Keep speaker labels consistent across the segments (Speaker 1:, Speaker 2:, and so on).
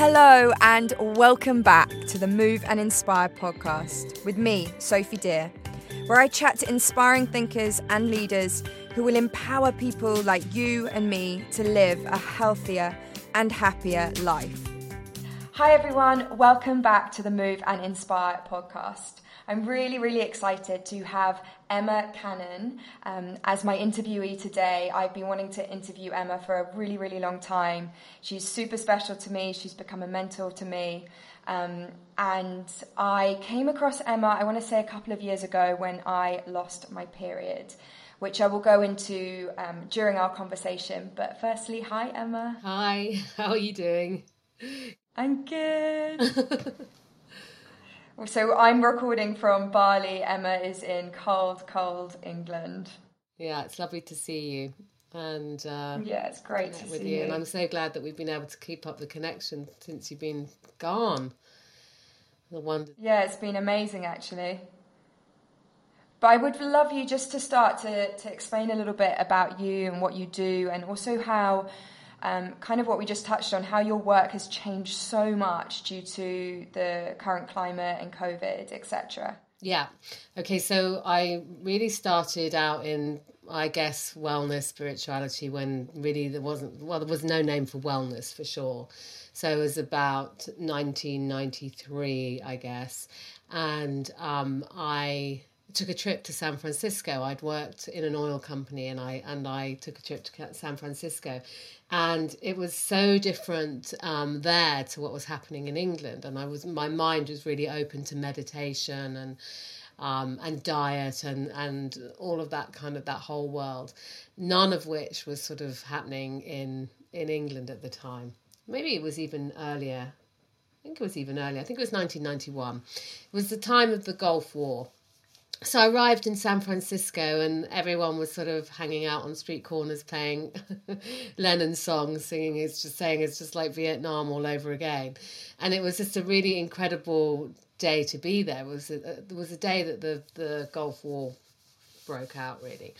Speaker 1: Hello, and welcome back to the Move and Inspire podcast with me, Sophie Deer, where I chat to inspiring thinkers and leaders who will empower people like you and me to live a healthier and happier life. Hi, everyone. Welcome back to the Move and Inspire podcast. I'm really, really excited to have Emma Cannon um, as my interviewee today. I've been wanting to interview Emma for a really, really long time. She's super special to me, she's become a mentor to me. Um, and I came across Emma, I want to say a couple of years ago, when I lost my period. Which I will go into um, during our conversation. But firstly, hi, Emma.
Speaker 2: Hi, how are you doing?
Speaker 1: I'm good. So I'm recording from Bali. Emma is in cold, cold England.
Speaker 2: Yeah, it's lovely to see you. And uh,
Speaker 1: yeah, it's great to
Speaker 2: with
Speaker 1: see
Speaker 2: you.
Speaker 1: you.
Speaker 2: And I'm so glad that we've been able to keep up the connection since you've been gone. The wonder.
Speaker 1: Yeah, it's been amazing actually. But I would love you just to start to, to explain a little bit about you and what you do, and also how um, kind of what we just touched on, how your work has changed so much due to the current climate and COVID, etc.
Speaker 2: Yeah. Okay, so I really started out in, I guess, wellness, spirituality when really there wasn't, well, there was no name for wellness for sure. So it was about 1993, I guess. And um, I took a trip to San Francisco. I'd worked in an oil company and I and I took a trip to San Francisco and it was so different um, there to what was happening in England. And I was my mind was really open to meditation and um, and diet and and all of that kind of that whole world. None of which was sort of happening in in England at the time. Maybe it was even earlier. I think it was even earlier. I think it was 1991. It was the time of the Gulf War so I arrived in San Francisco and everyone was sort of hanging out on street corners playing Lennon songs, singing it's just saying it's just like Vietnam all over again. And it was just a really incredible day to be there. It was a, it was a day that the, the Gulf War broke out really.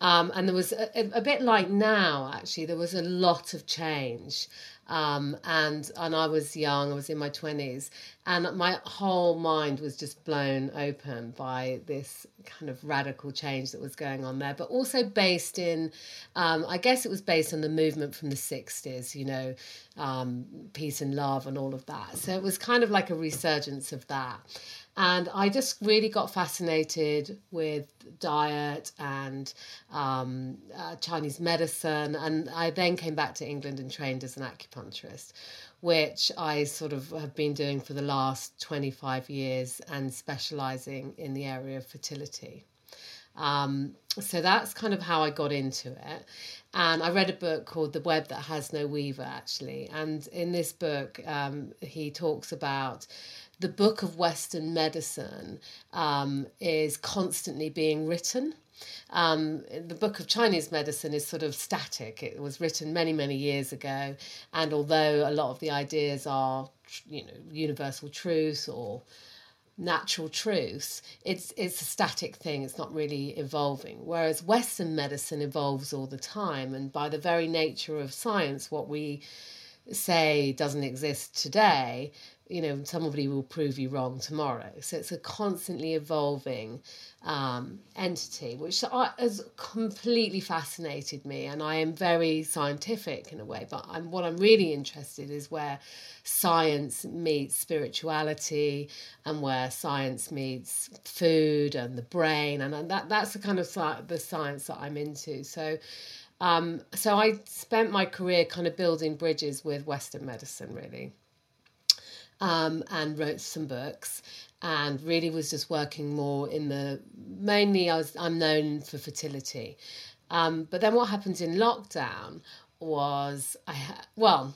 Speaker 2: Um, and there was a, a, bit like now, actually, there was a lot of change. Um, and and I was young, I was in my twenties, and my whole mind was just blown open by this kind of radical change that was going on there. But also based in, um, I guess it was based on the movement from the '60s, you know, um, peace and love and all of that. So it was kind of like a resurgence of that. And I just really got fascinated with diet and um, uh, Chinese medicine. And I then came back to England and trained as an acupuncturist, which I sort of have been doing for the last 25 years and specializing in the area of fertility. Um, so that's kind of how I got into it. And I read a book called The Web That Has No Weaver, actually. And in this book, um, he talks about the book of Western medicine um, is constantly being written. Um, the book of Chinese medicine is sort of static. It was written many, many years ago, and although a lot of the ideas are, you know, universal truth or natural truths, it's it's a static thing. It's not really evolving. Whereas Western medicine evolves all the time, and by the very nature of science, what we say doesn't exist today you know somebody will prove you wrong tomorrow. So it's a constantly evolving um, entity which has completely fascinated me. And i am very scientific in a way but I'm, what i'm really interested in is where science meets spirituality and where science meets food and the brain. And, and that that's the kind of sci- the science that i'm into. So um, so I spent my career kind of building bridges with Western medicine, really um, and wrote some books and really was just working more in the mainly I was I'm known for fertility. Um, but then what happened in lockdown was I well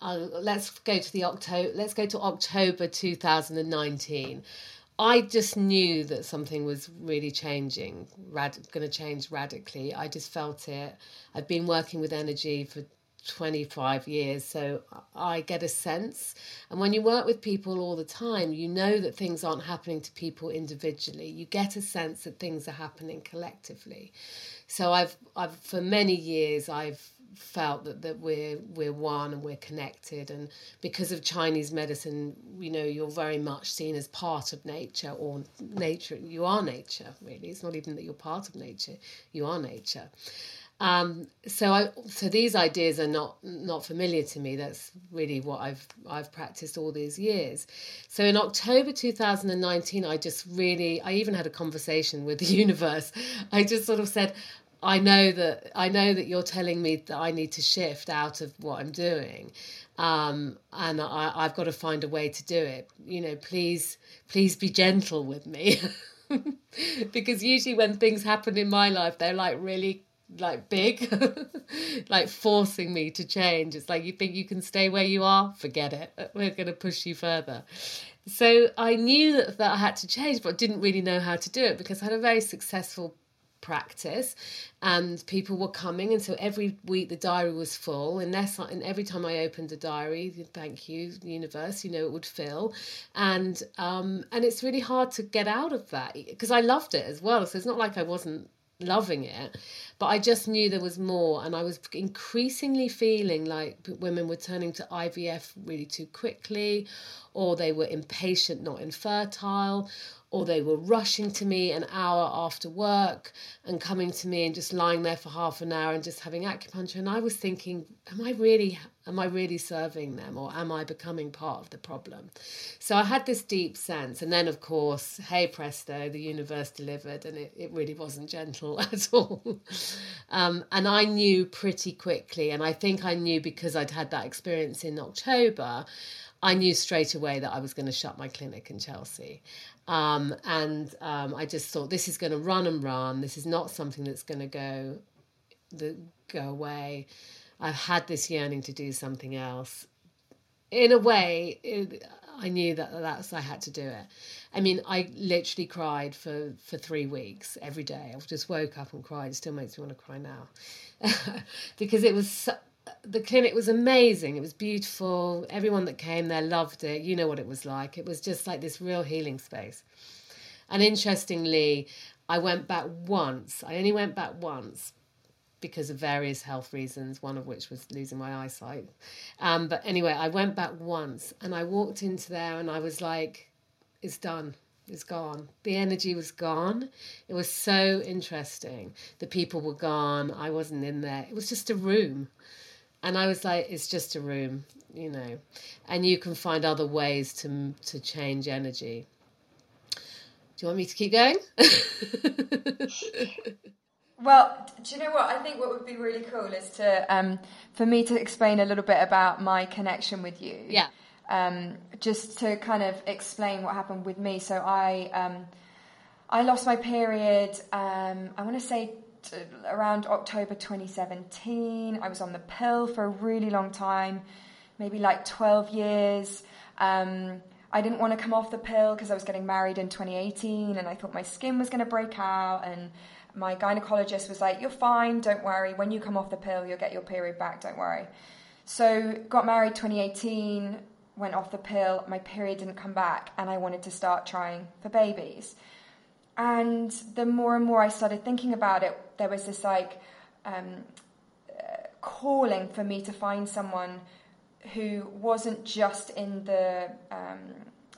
Speaker 2: let's go to the October let's go to October 2019 I just knew that something was really changing, rad- going to change radically. I just felt it. I've been working with energy for 25 years so i get a sense. And when you work with people all the time you know that things aren't happening to people individually. You get a sense that things are happening collectively. So i've i've for many years i've felt that, that we're we're one and we're connected. And because of Chinese medicine you know you're very much seen as part of nature or nature you are nature really. It's not even that you're part of nature you are nature um, so I so these ideas are not not familiar to me. That's really what I've I've practiced all these years. So in October 2019 I just really I even had a conversation with the universe. I just sort of said I know that I know that you're telling me that I need to shift out of what I'm doing, um, and I, I've got to find a way to do it. You know, please, please be gentle with me, because usually when things happen in my life, they're like really like big, like forcing me to change. It's like you think you can stay where you are, forget it. We're going to push you further. So I knew that, that I had to change, but didn't really know how to do it because I had a very successful practice and people were coming and so every week the diary was full unless and every time i opened a diary thank you universe you know it would fill and um and it's really hard to get out of that because i loved it as well so it's not like i wasn't loving it but i just knew there was more and i was increasingly feeling like women were turning to ivf really too quickly or they were impatient not infertile or they were rushing to me an hour after work and coming to me and just lying there for half an hour and just having acupuncture. And i was thinking am i really am i really serving them or am i becoming part of the problem? So i had this deep sense. And then of course hey presto the universe delivered. And it, it really wasn't gentle at all. Um, and i knew pretty quickly and i think i knew because i'd had that experience in october I knew straight away that I was going to shut my clinic in Chelsea. Um, and um, I just thought this is going to run and run. This is not something that's going to go the, go away. I've had this yearning to do something else. In a way, it, I knew that that's I had to do it. I mean, I literally cried for for three weeks every day. I just woke up and cried. It still makes me want to cry now because it was so, the clinic was amazing. It was beautiful. Everyone that came there loved it. You know what it was like. It was just like this real healing space. And interestingly, I went back once. I only went back once because of various health reasons, one of which was losing my eyesight. Um, but anyway, I went back once and I walked into there and I was like, it's done. It's gone. The energy was gone. It was so interesting. The people were gone. I wasn't in there. It was just a room. And I was like, it's just a room, you know, and you can find other ways to to change energy. Do you want me to keep going?
Speaker 1: well, do you know what? I think what would be really cool is to um, for me to explain a little bit about my connection with you.
Speaker 2: Yeah.
Speaker 1: Um, just to kind of explain what happened with me. So I um, I lost my period. Um, I want to say around October 2017. I was on the pill for a really long time, maybe like 12 years. Um, I didn't want to come off the pill because I was getting married in 2018 and I thought my skin was going to break out. And my gynecologist was like, You're fine, don't worry. When you come off the pill, you'll get your period back, don't worry. So, got married 2018, went off the pill, my period didn't come back, and I wanted to start trying for babies. And the more and more I started thinking about it, there was this like um, uh, calling for me to find someone who wasn't just in the um,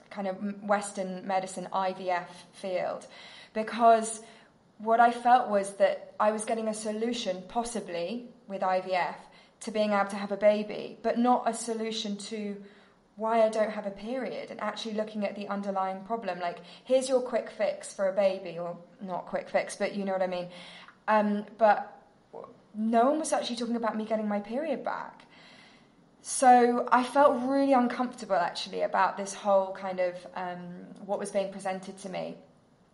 Speaker 1: kind of Western medicine IVF field, because what I felt was that I was getting a solution, possibly with IVF, to being able to have a baby, but not a solution to why I don't have a period and actually looking at the underlying problem. Like, here's your quick fix for a baby, or not quick fix, but you know what I mean. Um, but no one was actually talking about me getting my period back. So I felt really uncomfortable actually about this whole kind of um, what was being presented to me.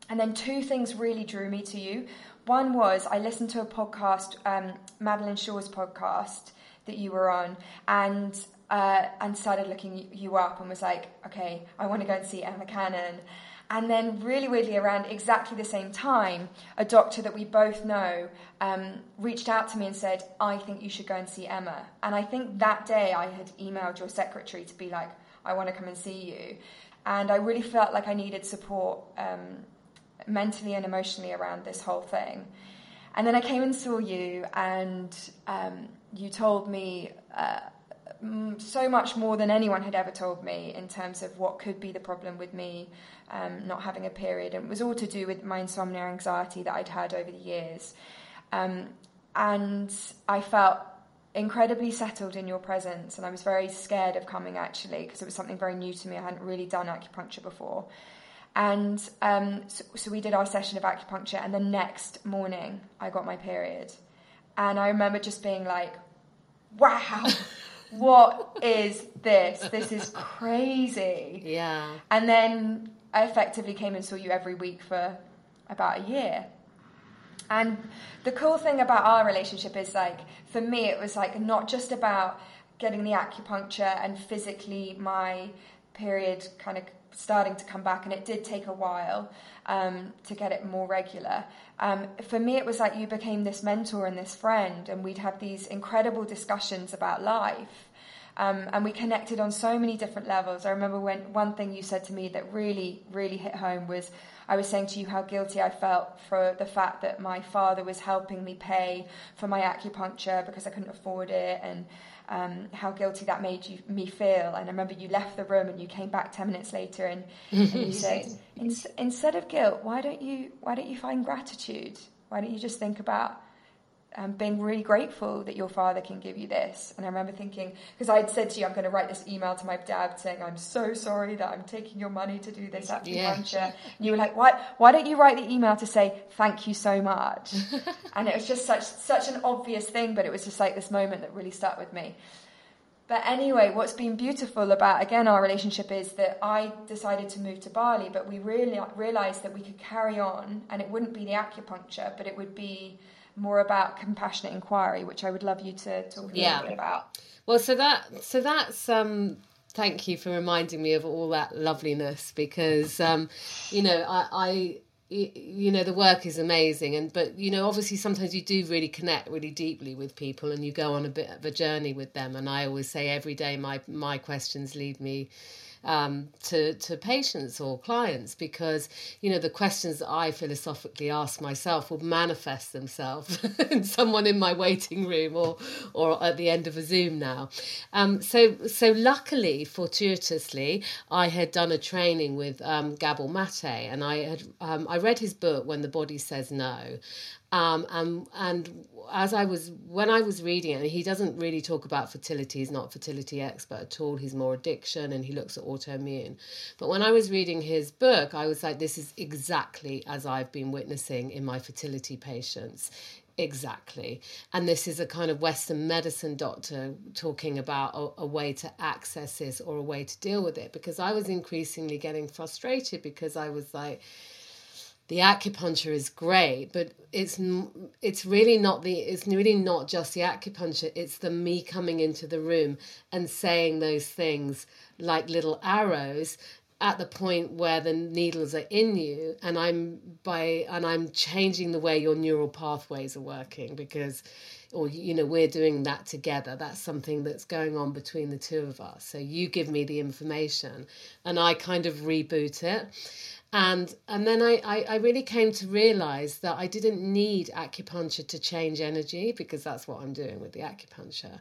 Speaker 1: And then two things really drew me to you. One was I listened to a podcast, um, Madeleine Shaw's podcast that you were on, and uh, and started looking you up and was like, okay, I want to go and see Emma Cannon. And then, really weirdly, around exactly the same time, a doctor that we both know um, reached out to me and said, I think you should go and see Emma. And I think that day I had emailed your secretary to be like, I want to come and see you. And I really felt like I needed support um, mentally and emotionally around this whole thing. And then I came and saw you, and um, you told me uh, so much more than anyone had ever told me in terms of what could be the problem with me um, not having a period. And it was all to do with my insomnia and anxiety that I'd had over the years. Um, and I felt incredibly settled in your presence, and I was very scared of coming actually because it was something very new to me. I hadn't really done acupuncture before. And um, so, so, we did our session of acupuncture, and the next morning I got my period. And I remember just being like, wow, what is this? This is crazy.
Speaker 2: Yeah.
Speaker 1: And then I effectively came and saw you every week for about a year. And the cool thing about our relationship is like, for me, it was like not just about getting the acupuncture and physically my period kind of starting to come back, and it did take a while um, to get it more regular. Um, for me, it was like you became this mentor and this friend, and we'd have these incredible discussions about life. Um, and we connected on so many different levels. I remember when one thing you said to me that really, really hit home was I was saying to you how guilty I felt for the fact that my father was helping me pay for my acupuncture because I couldn't afford it, and um, how guilty that made you, me feel. And I remember you left the room and you came back ten minutes later and, and you said, instead of guilt, why don't you why don't you find gratitude? Why don't you just think about um, being really grateful that your father can give you this. And I remember thinking, because I had said to you, I'm going to write this email to my dad saying, I'm so sorry that I'm taking your money to do this acupuncture. Yeah. And you were like, why, why don't you write the email to say, thank you so much? and it was just such, such an obvious thing, but it was just like this moment that really stuck with me. But anyway, what's been beautiful about again our relationship is that I decided to move to Bali, but we really realized that we could carry on, and it wouldn't be the acupuncture, but it would be more about compassionate inquiry, which I would love you to talk a yeah. little bit about.
Speaker 2: Well, so that so that's um thank you for reminding me of all that loveliness because um you know I, I you know the work is amazing and but you know obviously sometimes you do really connect really deeply with people and you go on a bit of a journey with them and i always say every day my my questions lead me um, to to patients or clients because you know the questions that I philosophically ask myself will manifest themselves in someone in my waiting room or or at the end of a Zoom now. Um, so so luckily, fortuitously, I had done a training with um, Gabor Mate, and I had um, I read his book When the Body Says No, um, and and as I was when I was reading it, he doesn't really talk about fertility. He's not fertility expert at all. He's more addiction, and he looks at autoimmune. But when I was reading his book, I was like, this is exactly as I've been witnessing in my fertility patients. Exactly. And this is a kind of Western medicine doctor talking about a, a, way to access this or a way to deal with it because I was increasingly getting frustrated because I was like, the acupuncture is great, but it's it's really not the it's really not just the acupuncture. It's the me coming into the room and saying those things like little arrows at the point where the needles are in you and i'm by and i'm changing the way your neural pathways are working because or you know we're doing that together that's something that's going on between the two of us so you give me the information and i kind of reboot it and and then I, I, I really came to realize that I didn't need acupuncture to change energy because that's what I'm doing with the acupuncture.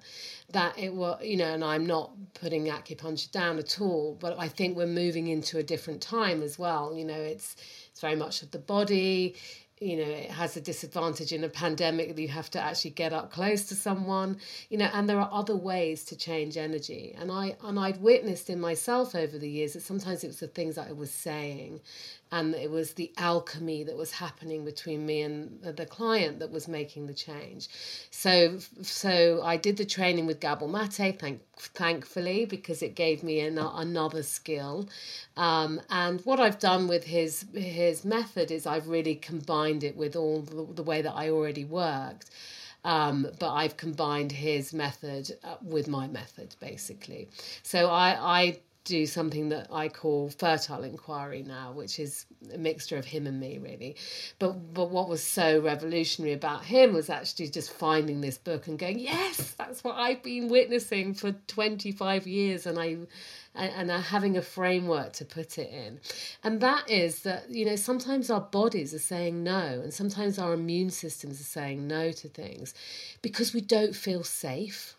Speaker 2: That it was you know, and I'm not putting acupuncture down at all, but I think we're moving into a different time as well. You know, it's it's very much of the body you know it has a disadvantage in a pandemic that you have to actually get up close to someone you know and there are other ways to change energy. And i and i'd witnessed in myself over the years that sometimes it was the things that i was saying and it was the alchemy that was happening between me and the client that was making the change. So, so I did the training with Gabor Mate, thank, thankfully, because it gave me an, another skill. Um, and what I've done with his his method is I've really combined it with all the, the way that I already worked. Um, but I've combined his method uh, with my method basically. So I, I do something that I call fertile inquiry now, which is a mixture of him and me, really. But but what was so revolutionary about him was actually just finding this book and going, yes, that's what I've been witnessing for twenty five years, and I and, and having a framework to put it in. And that is that, you know, sometimes our bodies are saying no, and sometimes our immune systems are saying no to things because we don't feel safe.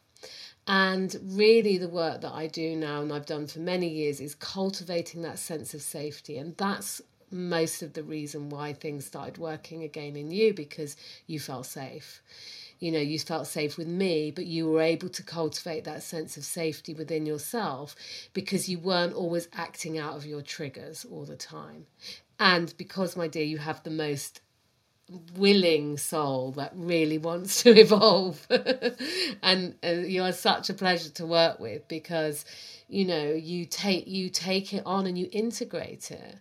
Speaker 2: And really, the work that I do now and I've done for many years is cultivating that sense of safety. And that's most of the reason why things started working again in you because you felt safe you know you felt safe with me but you were able to cultivate that sense of safety within yourself because you weren't always acting out of your triggers all the time and because my dear you have the most willing soul that really wants to evolve. And uh, you are such a pleasure to work with because you know you take you take it on and you integrate it.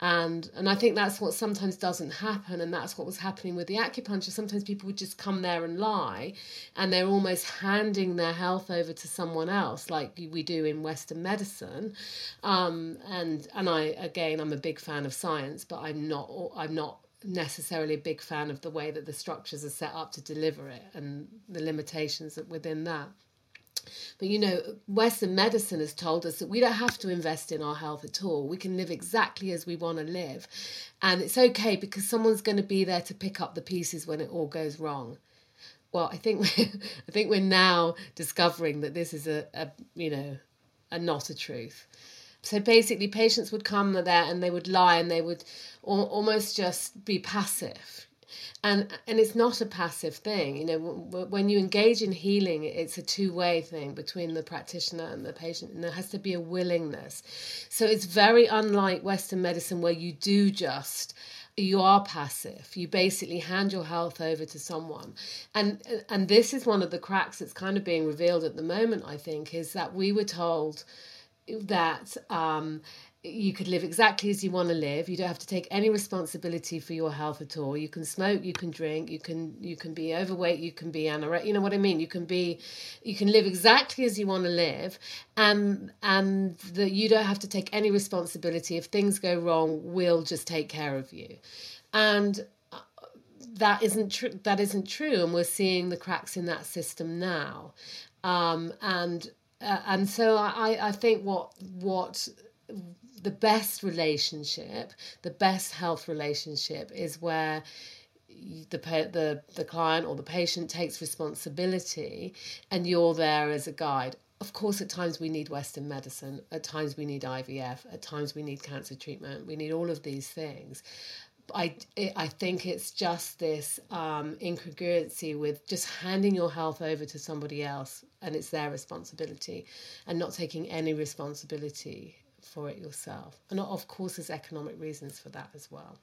Speaker 2: And and I think that's what sometimes doesn't happen and that's what was happening with the acupuncture. Sometimes people would just come there and lie and they're almost handing their health over to someone else like we do in western medicine. Um, and and I again I'm a big fan of science but I'm not I'm not necessarily a big fan of the way that the structures are set up to deliver it and the limitations within that but you know, Western medicine has told us that we don't have to invest in our health at all. We can live exactly as we want to live. And it's okay because someone's going to be there to pick up the pieces when it all goes wrong. Well, I think we're, I think we're now discovering that this is a, a you know, a not a truth. So basically, patients would come there and they would lie and they would almost just be passive. And and it's not a passive thing you know when you engage in healing it's a two-way thing between the practitioner and the patient and there has to be a willingness. So it's very unlike western medicine where you do just you are passive. You basically hand your health over to someone. And and this is one of the cracks that's kind of being revealed at the moment i think is that we were told that um, you could live exactly as you want to live. You don't have to take any responsibility for your health at all. You can smoke you can drink you can you can be overweight you can be anorexic you know what i mean? You can be you can live exactly as you want to live and and that you don't have to take any responsibility. If things go wrong we'll just take care of you. And uh, that isn't true that isn't true and we're seeing the cracks in that system now. Um, and uh, and so I, I think what what the best relationship, the best health relationship is where the the the client or the patient takes responsibility and you're there as a guide. Of course at times we need western medicine at times we need ivf at times we need cancer treatment we need all of these things I, I think it's just this um, incongruency with just handing your health over to somebody else and it's their responsibility and not taking any responsibility for it yourself. And of course, there's economic reasons for that as well.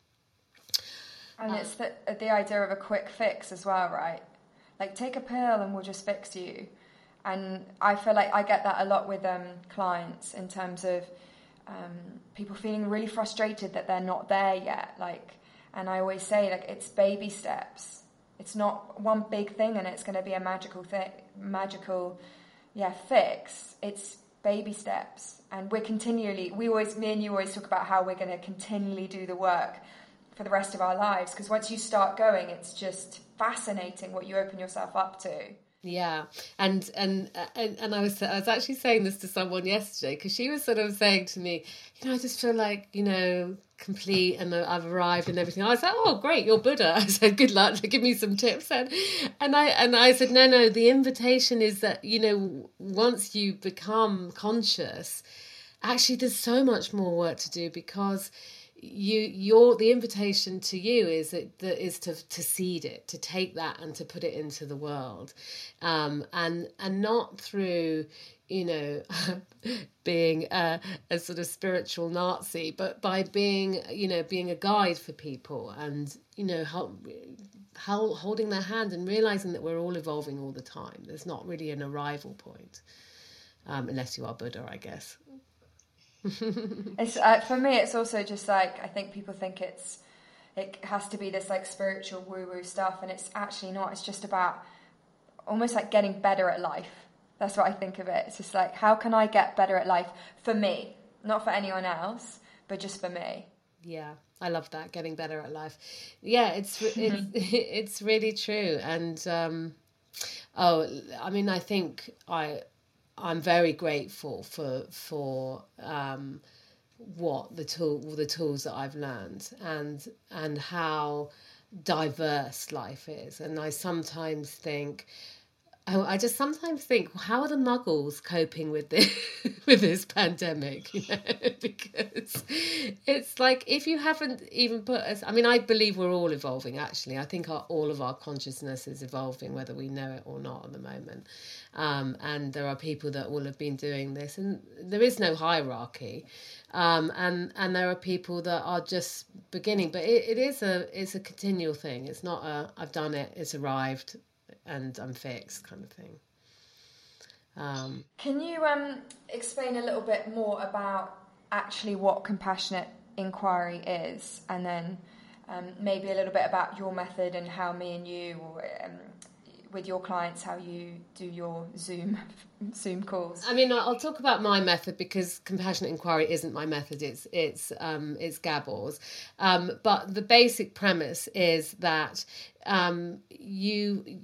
Speaker 1: And um, it's the, the idea of a quick fix as well, right? Like, take a pill and we'll just fix you. And I feel like I get that a lot with um, clients in terms of um, people feeling really frustrated that they're not there yet. Like, and I always say, like, it's baby steps. It's not one big thing, and it's going to be a magical thing, magical, yeah, fix. It's baby steps. And we're continually, we always, me and you always talk about how we're going to continually do the work for the rest of our lives. Because once you start going, it's just fascinating what you open yourself up to.
Speaker 2: Yeah, and and and, and I was I was actually saying this to someone yesterday because she was sort of saying to me, you know, I just feel like you know complete and I've arrived and everything. I was like, oh great, you're Buddha. I said, good luck. Give me some tips. And and I and I said, no, no. The invitation is that you know once you become conscious, actually there's so much more work to do because you your the invitation to you is that, that is to to seed it to take that and to put it into the world. Um, and and not through you know being a, a sort of spiritual nazi but by being you know being a guide for people and you know help, help, holding their hand and realizing that we're all evolving all the time. There's not really an arrival point um, unless you are buddha i guess
Speaker 1: it's uh, for me. It's also just like I think people think it's it has to be this like spiritual woo woo stuff, and it's actually not. It's just about almost like getting better at life. That's what I think of it. It's just like, how can I get better at life for me, not for anyone else, but just for me.
Speaker 2: Yeah, I love that. Getting better at life. Yeah, it's it's it's really true. And um, oh, I mean, I think I I'm very grateful for for um, what the tool the tools that I've learned and and how diverse life is. And I sometimes think Oh, I just sometimes think, how are the Muggles coping with this with this pandemic? You know, because it's like if you haven't even put us. I mean, I believe we're all evolving. Actually, I think our, all of our consciousness is evolving, whether we know it or not at the moment. Um, and there are people that will have been doing this, and there is no hierarchy. Um, and and there are people that are just beginning, but it, it is a it's a continual thing. It's not a I've done it, it's arrived and I'm fixed kind of thing. Um,
Speaker 1: Can you um, explain a little bit more about actually what compassionate inquiry is, and then um, maybe a little bit about your method and how me and you, or um, with your clients, how you do your Zoom Zoom calls?
Speaker 2: I mean, I'll talk about my method because compassionate inquiry isn't my method. It's it's um, it's Gabor's, um, but the basic premise is that um, you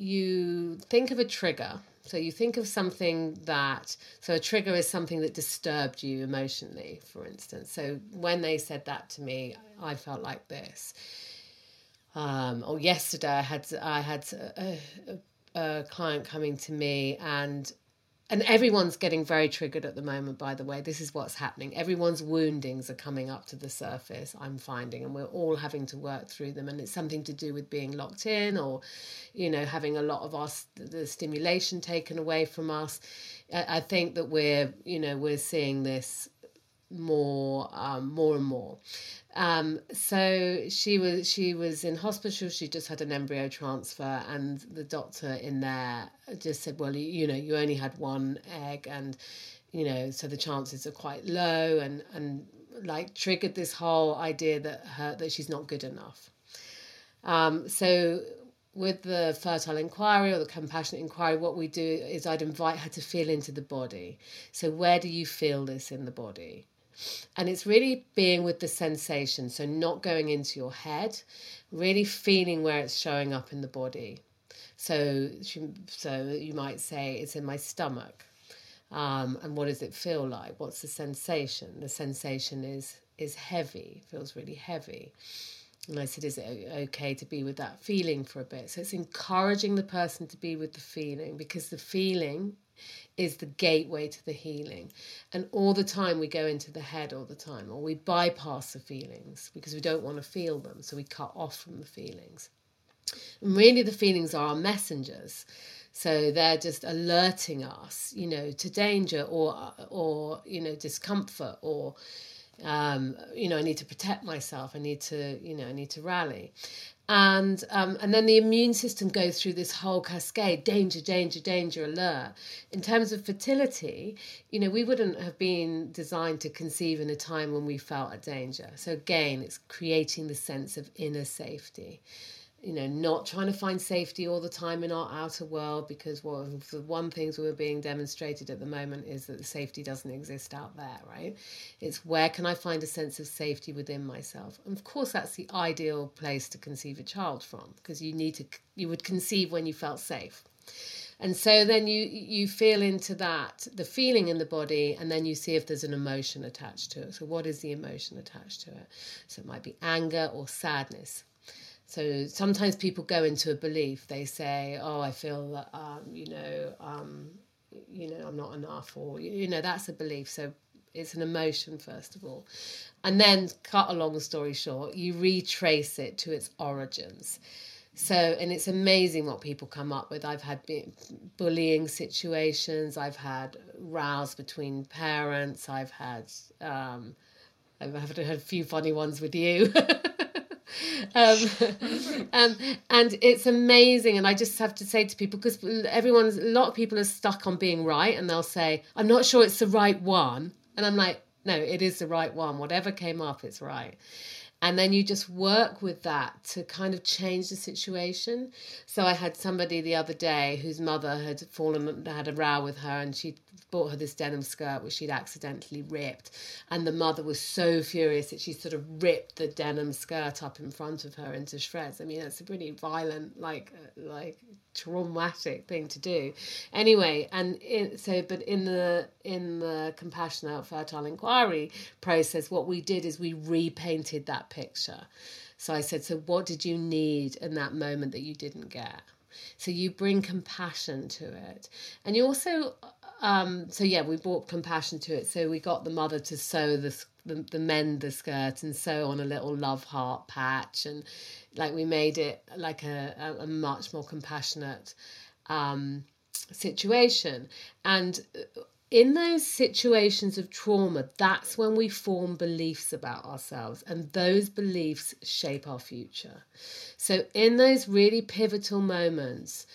Speaker 2: you think of a trigger. So you think of something that, so a trigger is something that disturbed you emotionally, for instance. So when they said that to me, I felt like this. Um, or yesterday, I had I had a, a, a client coming to me, and and everyone's getting very triggered at the moment by the way. This is what's happening. Everyone's woundings are coming up to the surface i'm finding and we're all having to work through them. And it's something to do with being locked in or you know having a lot of us the stimulation taken away from us. I think that we're you know we're seeing this more um, more and more um, so she was she was in hospital. She just had an embryo transfer, and the doctor in there just said, "Well, you, you know, you only had one egg, and you know, so the chances are quite low." And and like triggered this whole idea that her that she's not good enough. Um, so with the fertile inquiry or the compassionate inquiry, what we do is I'd invite her to feel into the body. So where do you feel this in the body? And it's really being with the sensation, so not going into your head, really feeling where it's showing up in the body. So, so you might say it's in my stomach. Um, and what does it feel like? What's the sensation? The sensation is is heavy, feels really heavy. And I said, is it okay to be with that feeling for a bit? So it's encouraging the person to be with the feeling because the feeling is the gateway to the healing. And all the time we go into the head all the time, or we bypass the feelings because we don't want to feel them. So we cut off from the feelings. And really, the feelings are our messengers. So they're just alerting us, you know, to danger or, or you know, discomfort or, um, you know, I need to protect myself. I need to, you know, I need to rally and um, and then the immune system goes through this whole cascade danger danger danger alert. In terms of fertility you know we wouldn't have been designed to conceive in a time when we felt a danger. So again it's creating the sense of inner safety you know, not trying to find safety all the time in our outer world because one of the one things we're being demonstrated at the moment is that safety doesn't exist out there, right? It's where can I find a sense of safety within myself? And of course, that's the ideal place to conceive a child from because you need to, you would conceive when you felt safe. And so then you you feel into that, the feeling in the body, and then you see if there's an emotion attached to it. So what is the emotion attached to it? So it might be anger or sadness so sometimes people go into a belief. They say, "Oh, I feel that um, you know, um, you know, I'm not enough," or you know, that's a belief. So it's an emotion first of all, and then cut a long story short, you retrace it to its origins. So, and it's amazing what people come up with. I've had bullying situations. I've had rows between parents. I've had, um, I've had a few funny ones with you. um, um, and it's amazing. And I just have to say to people because everyone's a lot of people are stuck on being right, and they'll say, "I'm not sure it's the right one," and I'm like, "No, it is the right one. Whatever came up, it's right." and then you just work with that to kind of change the situation so i had somebody the other day whose mother had fallen had a row with her and she bought her this denim skirt which she'd accidentally ripped. And the mother was so furious that she sort of ripped the denim skirt up in front of her into shreds. I mean that's a pretty violent like uh, like traumatic thing to do. Anyway and in, so but in the in the compassionate fertile inquiry process what we did is we repainted that picture. So i said so what did you need in that moment that you didn't get? So you bring compassion to it. And you also um, so yeah we brought compassion to it. So we got the mother to sew the, the, the mend the skirt and sew on a little love heart patch. And like we made it like a, a, a much more compassionate um, situation. And in those situations of trauma that's when we form beliefs about ourselves. And those beliefs shape our future. So in those really pivotal moments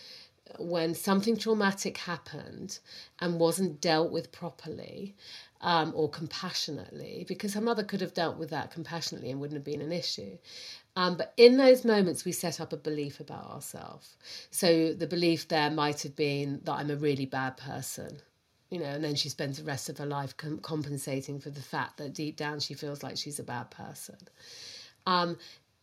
Speaker 2: when something traumatic happened and wasn't dealt with properly um, or compassionately, because her mother could have dealt with that compassionately and wouldn't have been an issue. Um, but in those moments, we set up a belief about ourselves. So the belief there might have been that I'm a really bad person, you know, and then she spends the rest of her life com- compensating for the fact that deep down she feels like she's a bad person. Um,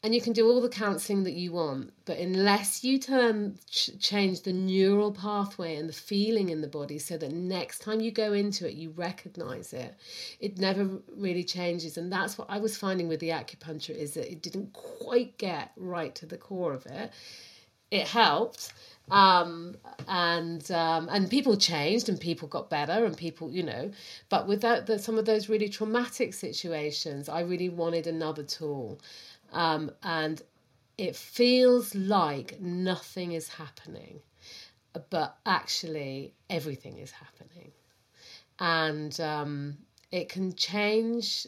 Speaker 2: and you can do all the counseling that you want but unless you turn ch- change the neural pathway and the feeling in the body so that next time you go into it you recognize it it never really changes. And that's what i was finding with the acupuncture is that it didn't quite get right to the core of it. It helped um, and um, and people changed and people got better and people you know but without the, some of those really traumatic situations i really wanted another tool um, and it feels like nothing is happening, but actually everything is happening. And um, it can change,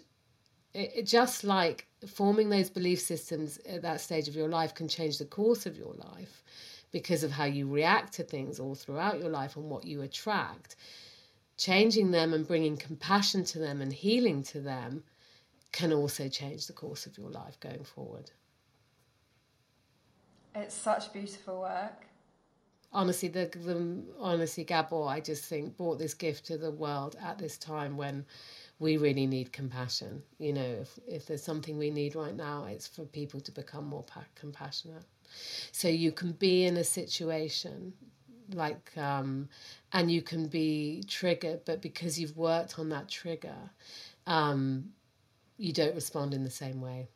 Speaker 2: it, it, just like forming those belief systems at that stage of your life can change the course of your life because of how you react to things all throughout your life and what you attract. Changing them and bringing compassion to them and healing to them can also change the course of your life going forward.
Speaker 1: It's such beautiful work.
Speaker 2: Honestly, the, the honestly, Gabor, I just think brought this gift to the world at this time when we really need compassion. You know, if if there's something we need right now, it's for people to become more pa- compassionate. So you can be in a situation like um, and you can be triggered but because you've worked on that trigger um, you don't respond in the same way.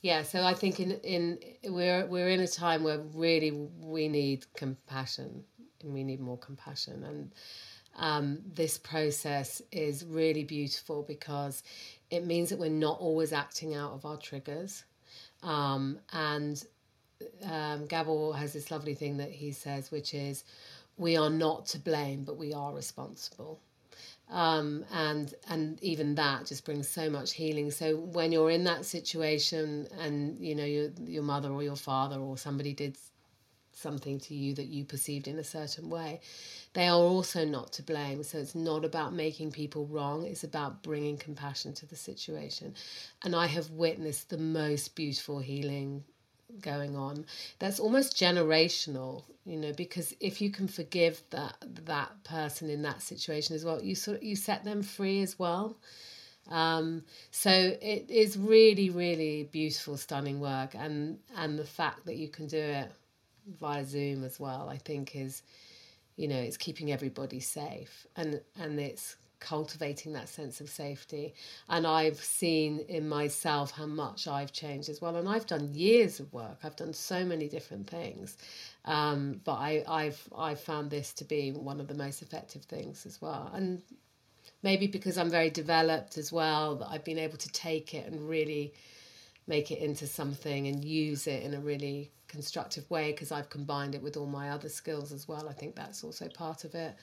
Speaker 2: Yeah, so I think in in we're we're in a time where really we need compassion and we need more compassion. And um, this process is really beautiful because it means that we're not always acting out of our triggers. Um, and um, Gabor has this lovely thing that he says which is we are not to blame but we are responsible um, and and even that just brings so much healing. So when you're in that situation, and you know your your mother or your father or somebody did something to you that you perceived in a certain way, they are also not to blame. So it's not about making people wrong, it's about bringing compassion to the situation. And I have witnessed the most beautiful healing going on that's almost generational you know because if you can forgive that that person in that situation as well you sort of you set them free as well. Um, so it is really really beautiful stunning work and and the fact that you can do it via zoom as well i think is you know it's keeping everybody safe and and it's cultivating that sense of safety. And I've seen in myself how much I've changed as well. And I've done years of work. I've done so many different things. Um, but I, I've I've found this to be one of the most effective things as well. And maybe because I'm very developed as well, that I've been able to take it and really make it into something and use it in a really constructive way because I've combined it with all my other skills as well. I think that's also part of it.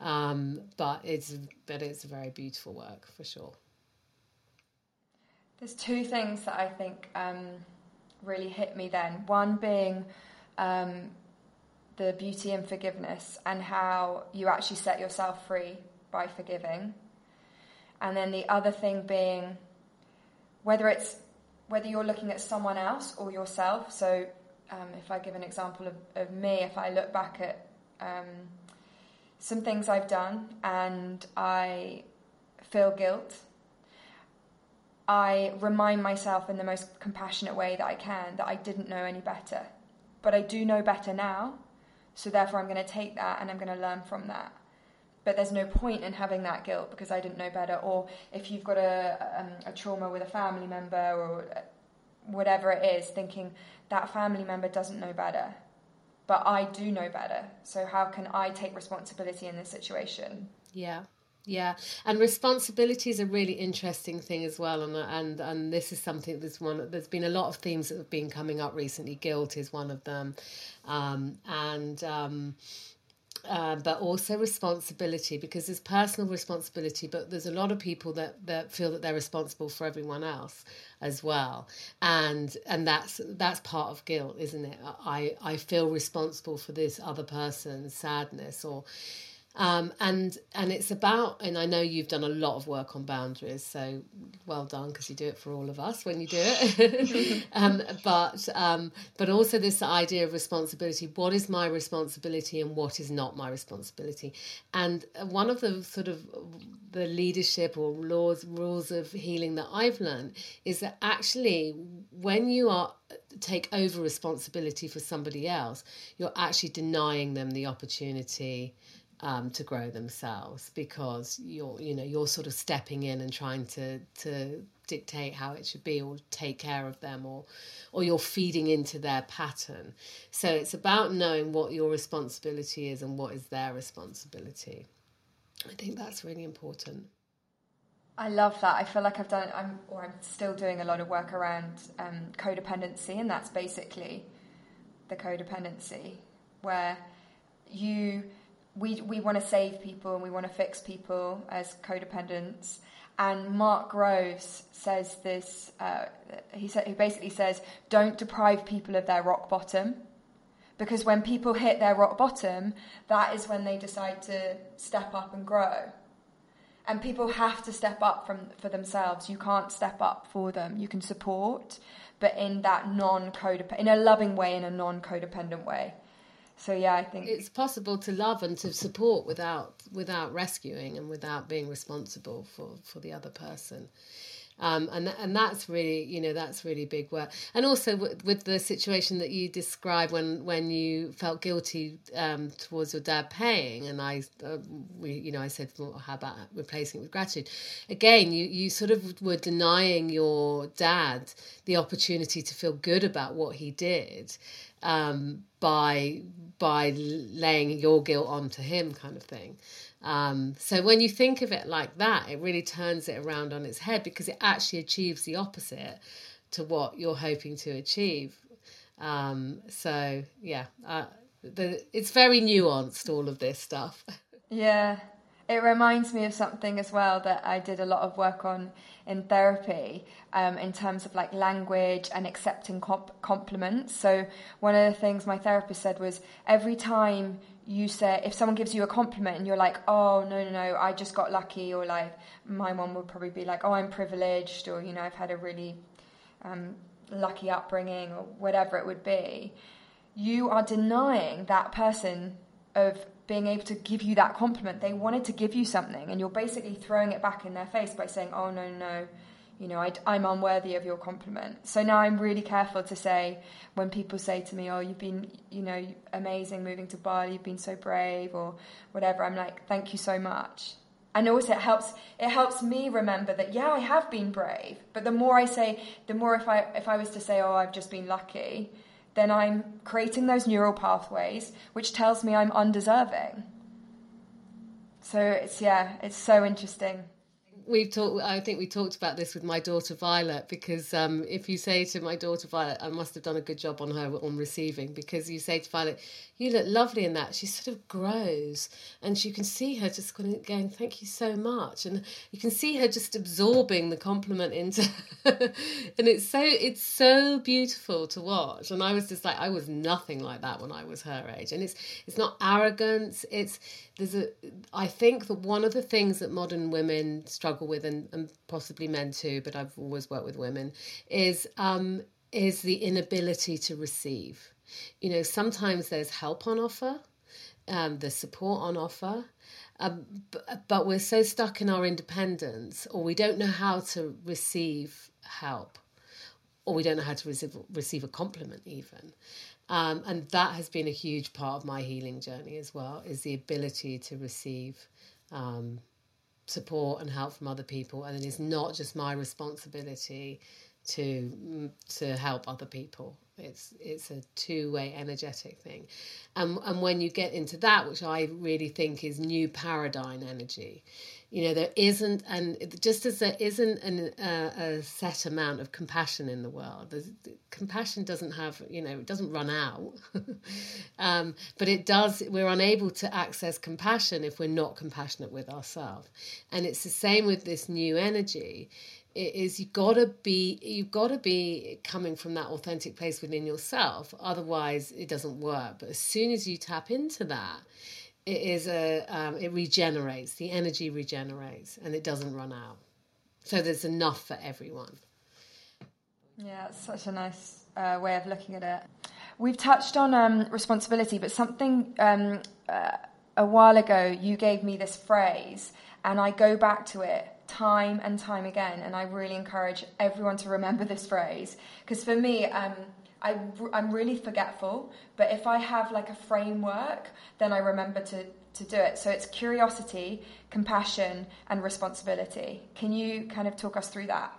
Speaker 2: Um, but it's but it's a very beautiful work for sure.
Speaker 1: There's two things that I think um, really hit me then. One being um, the beauty in forgiveness and how you actually set yourself free by forgiving. And then the other thing being whether it's whether you're looking at someone else or yourself. So, um, if I give an example of, of me, if I look back at um, some things I've done and I feel guilt, I remind myself in the most compassionate way that I can that I didn't know any better. But I do know better now, so therefore I'm going to take that and I'm going to learn from that. But there's no point in having that guilt because I didn't know better. Or if you've got a, um, a trauma with a family member or whatever it is, thinking that family member doesn't know better but I do know better. So how can I take responsibility in this situation?
Speaker 2: Yeah. Yeah, and responsibility is a really interesting thing as well, and and and this is something that's one. There's been a lot of themes that have been coming up recently. Guilt is one of them, um, and um, uh, but also responsibility because there's personal responsibility, but there's a lot of people that, that feel that they're responsible for everyone else as well, and and that's that's part of guilt, isn't it? I I feel responsible for this other person's sadness or um, and and it's about and I know you've done a lot of work on boundaries, so well done because you do it for all of us when you do it. um, but um, but also this idea of responsibility: what is my responsibility and what is not my responsibility? And one of the sort of the leadership or laws rules of healing that I've learned is that actually when you are take over responsibility for somebody else, you're actually denying them the opportunity um, to grow themselves because you're you know you're sort of stepping in and trying to to dictate how it should be or take care of them or or you're feeding into their pattern. So it's about knowing what your responsibility is and what is their responsibility. I think that's really important.
Speaker 1: I love that. I feel like I've done, I'm, or I'm still doing a lot of work around um, codependency, and that's basically the codependency where you we we want to save people and we want to fix people as codependents. And Mark Groves says this. Uh, he said he basically says, "Don't deprive people of their rock bottom." Because when people hit their rock bottom, that is when they decide to step up and grow. And people have to step up from, for themselves. You can't step up for them. You can support, but in that non codependent, in a loving way, in a non codependent way. So yeah, I think
Speaker 2: it's possible to love and to support without without rescuing and without being responsible for for the other person. Um, and and that's really you know that's really big work and also with the situation that you described when when you felt guilty um, towards your dad paying and I uh, we, you know I said well, how about replacing it with gratitude again you you sort of were denying your dad the opportunity to feel good about what he did um, by by laying your guilt onto him, kind of thing. Um, so when you think of it like that, it really turns it around on its head because it actually achieves the opposite to what you're hoping to achieve. Um, so yeah, uh, the, it's very nuanced. All of this stuff.
Speaker 1: Yeah, it reminds me of something as well that I did a lot of work on in therapy um, in terms of like language and accepting comp- compliments. So, one of the things my therapist said was every time you say, if someone gives you a compliment and you're like, oh, no, no, no, I just got lucky, or like, my mom would probably be like, oh, I'm privileged, or, you know, I've had a really um, lucky upbringing, or whatever it would be, you are denying that person of being able to give you that compliment. They wanted to give you something, and you're basically throwing it back in their face by saying, "Oh no, no, you know, I, am unworthy of your compliment." So now I'm really careful to say when people say to me, "Oh, you've been, you know, amazing moving to Bali. You've been so brave," or whatever. I'm like, "Thank you so much." And also, it helps. It helps me remember that yeah, I have been brave. But the more I say, the more if I if I was to say, "Oh, I've just been lucky," then I'm creating those neural pathways, which tells me I'm undeserving. So it's, yeah, it's so interesting
Speaker 2: we've talked. I think we talked about this with my daughter Violet because um, if you say to my daughter Violet, I must have done a good job on her on receiving because you say to Violet, "You look lovely in that." She sort of grows, and you can see her just going, "Thank you so much," and you can see her just absorbing the compliment into, and it's so it's so beautiful to watch. And I was just like, I was nothing like that when I was her age, and it's it's not arrogance. It's there's a I think that one of the things that modern women struggle with and, and possibly men too, but I've always worked with women, is um, is the inability to receive. You know, sometimes there's help on offer, um, there's support on offer, um, but, but we're so stuck in our independence, or we don't know how to receive help, or we don't know how to receive receive a compliment even. Um, and that has been a huge part of my healing journey as well is the ability to receive um, support and help from other people. And it is not just my responsibility to mm, to help other people. It's it's a two-way energetic thing. And and when you get into that which i really think is new paradigm energy you know there isn't and just as there isn't an, uh, a set amount of compassion in the world compassion doesn't have you know it doesn't run out. Um, but it does we're unable to access compassion if we're not compassionate with ourselves and it's the same with this new energy. It is you gotta be you've gotta be coming from that authentic place within yourself otherwise it doesn't work. But as soon as you tap into that it is a um, it regenerates the energy regenerates and it doesn't run out. So there's enough for everyone.
Speaker 1: Yeah it's such a nice uh, way of looking at it. We've touched on um, responsibility but something um, uh, a while ago you gave me this phrase and i go back to it time and time again and i really encourage everyone to remember this phrase. Because for me um, I, I'm really forgetful, but if I have like a framework, then I remember to, to do it. So it's curiosity, compassion, and responsibility. Can you kind of talk us through that?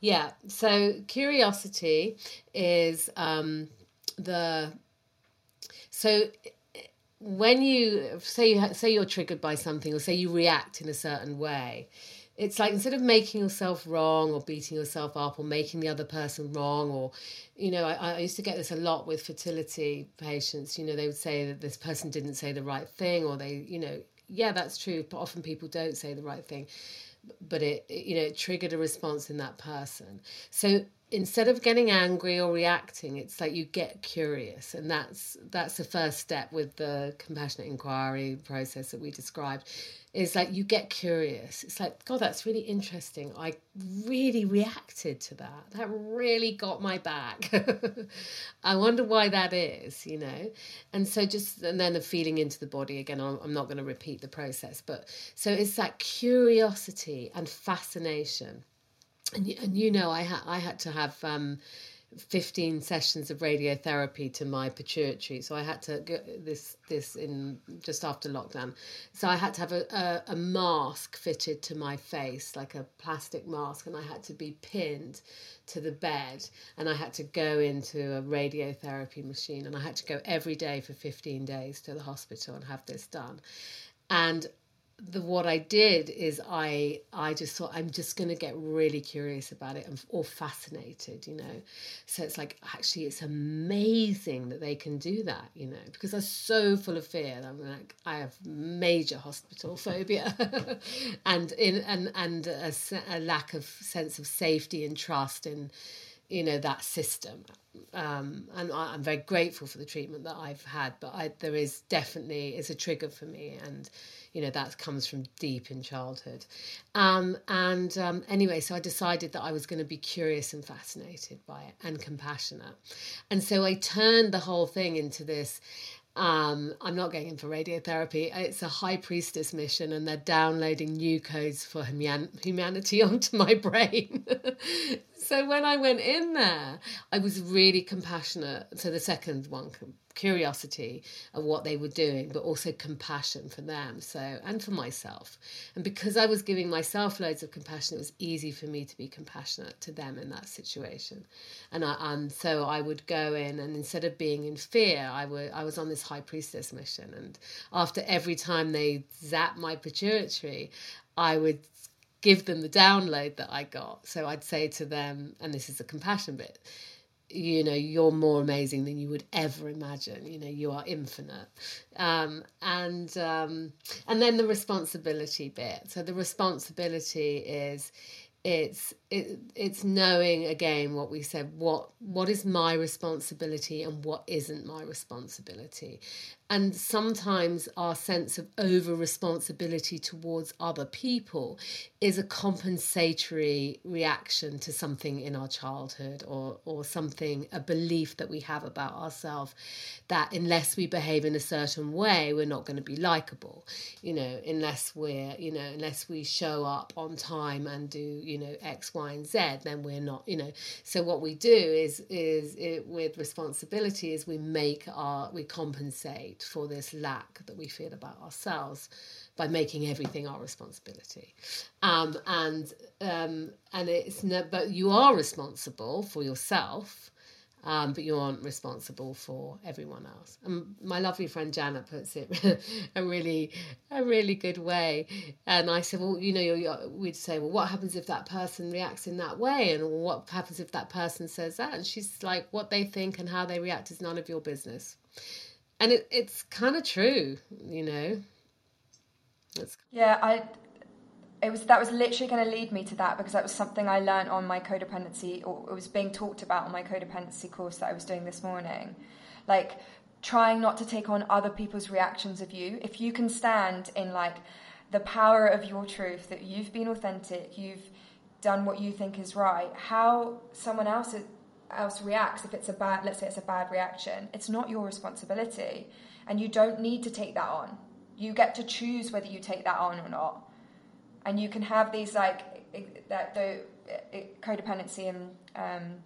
Speaker 2: Yeah. So curiosity is um, the so when you say you say you're triggered by something or say you react in a certain way it's like instead of making yourself wrong or beating yourself up or making the other person wrong or you know I, I, used to get this a lot with fertility patients. You know they would say that this person didn't say the right thing or they you know yeah that's true but often people don't say the right thing. But it, it you know it triggered a response in that person. So instead of getting angry or reacting it's like you get curious and that's that's the first step with the compassionate inquiry process that we described is like you get curious. It's like, God, that's really interesting. I really reacted to that. That really got my back. I wonder why that is, you know? And so just, and then the feeling into the body again, I'm, I'm not going to repeat the process, but so it's that curiosity and fascination. And, and you know, I, ha- I had to have, um, 15 sessions of radiotherapy to my pituitary. So i had to get this this in just after lockdown. So i had to have a, a, a, mask fitted to my face like a plastic mask and i had to be pinned to the bed and i had to go into a radiotherapy machine and i had to go every day for 15 days to the hospital and have this done. And the what I did is I I just thought I'm just going to get really curious about it and or fascinated, you know. So it's like actually it's amazing that they can do that, you know, because I'm so full of fear. I'm like I have major hospital phobia, and in and and a, a lack of sense of safety and trust in you know that system um, and I, am very grateful for the treatment that I've had but I, there is definitely it's a trigger for me and you know that comes from deep in childhood um, and um, anyway so i decided that i was going to be curious and fascinated by it and compassionate and so i turned the whole thing into this um, I'm not going in for radiotherapy. It's a high priestess mission, and they're downloading new codes for human- humanity onto my brain. So when I went in there, I was really compassionate. So the second one, curiosity of what they were doing, but also compassion for them. So, and for myself. And because I was giving myself loads of compassion, it was easy for me to be compassionate to them in that situation. And I, and so I would go in, and instead of being in fear, I would I was on this high priestess mission. And after every time they zap my pituitary, I would give them the download that I got. So I'd say to them, and this is the compassion bit you know you're more amazing than you would ever imagine. You know you are infinite. Um, and um, and then the responsibility bit. So the responsibility is it's it, it's knowing again what we said what what is my responsibility and what isn't my responsibility and sometimes our sense of over responsibility towards other people is a compensatory reaction to something in our childhood or or something a belief that we have about ourselves that unless we behave in a certain way we're not going to be likable. You know unless we're you know unless we show up on time and do you know x y and z then we're not you know. So what we do is is it, with responsibility is we make our we compensate for this lack that we feel about ourselves by making everything our responsibility. Um, and um, and it's no, but you are responsible for yourself. Um, but you aren't responsible for everyone else. And my lovely friend Janet puts it a really, a really good way. And I said, well, you know, we'd say, well, what happens if that person reacts in that way, and what happens if that person says that? And she's like, what they think and how they react is none of your business. And it, it's kind of true, you know.
Speaker 1: It's... Yeah, I. It was that was literally going to lead me to that because that was something I learned on my codependency, or it was being talked about on my codependency course that I was doing this morning. Like trying not to take on other people's reactions of you. If you can stand in like the power of your truth, that you've been authentic, you've done what you think is right, how someone else else reacts if it's a bad let's say it's a bad reaction. It's not your responsibility and you don't need to take that on. You get to choose whether you take that on or not. And you can have these like that the codependency and um,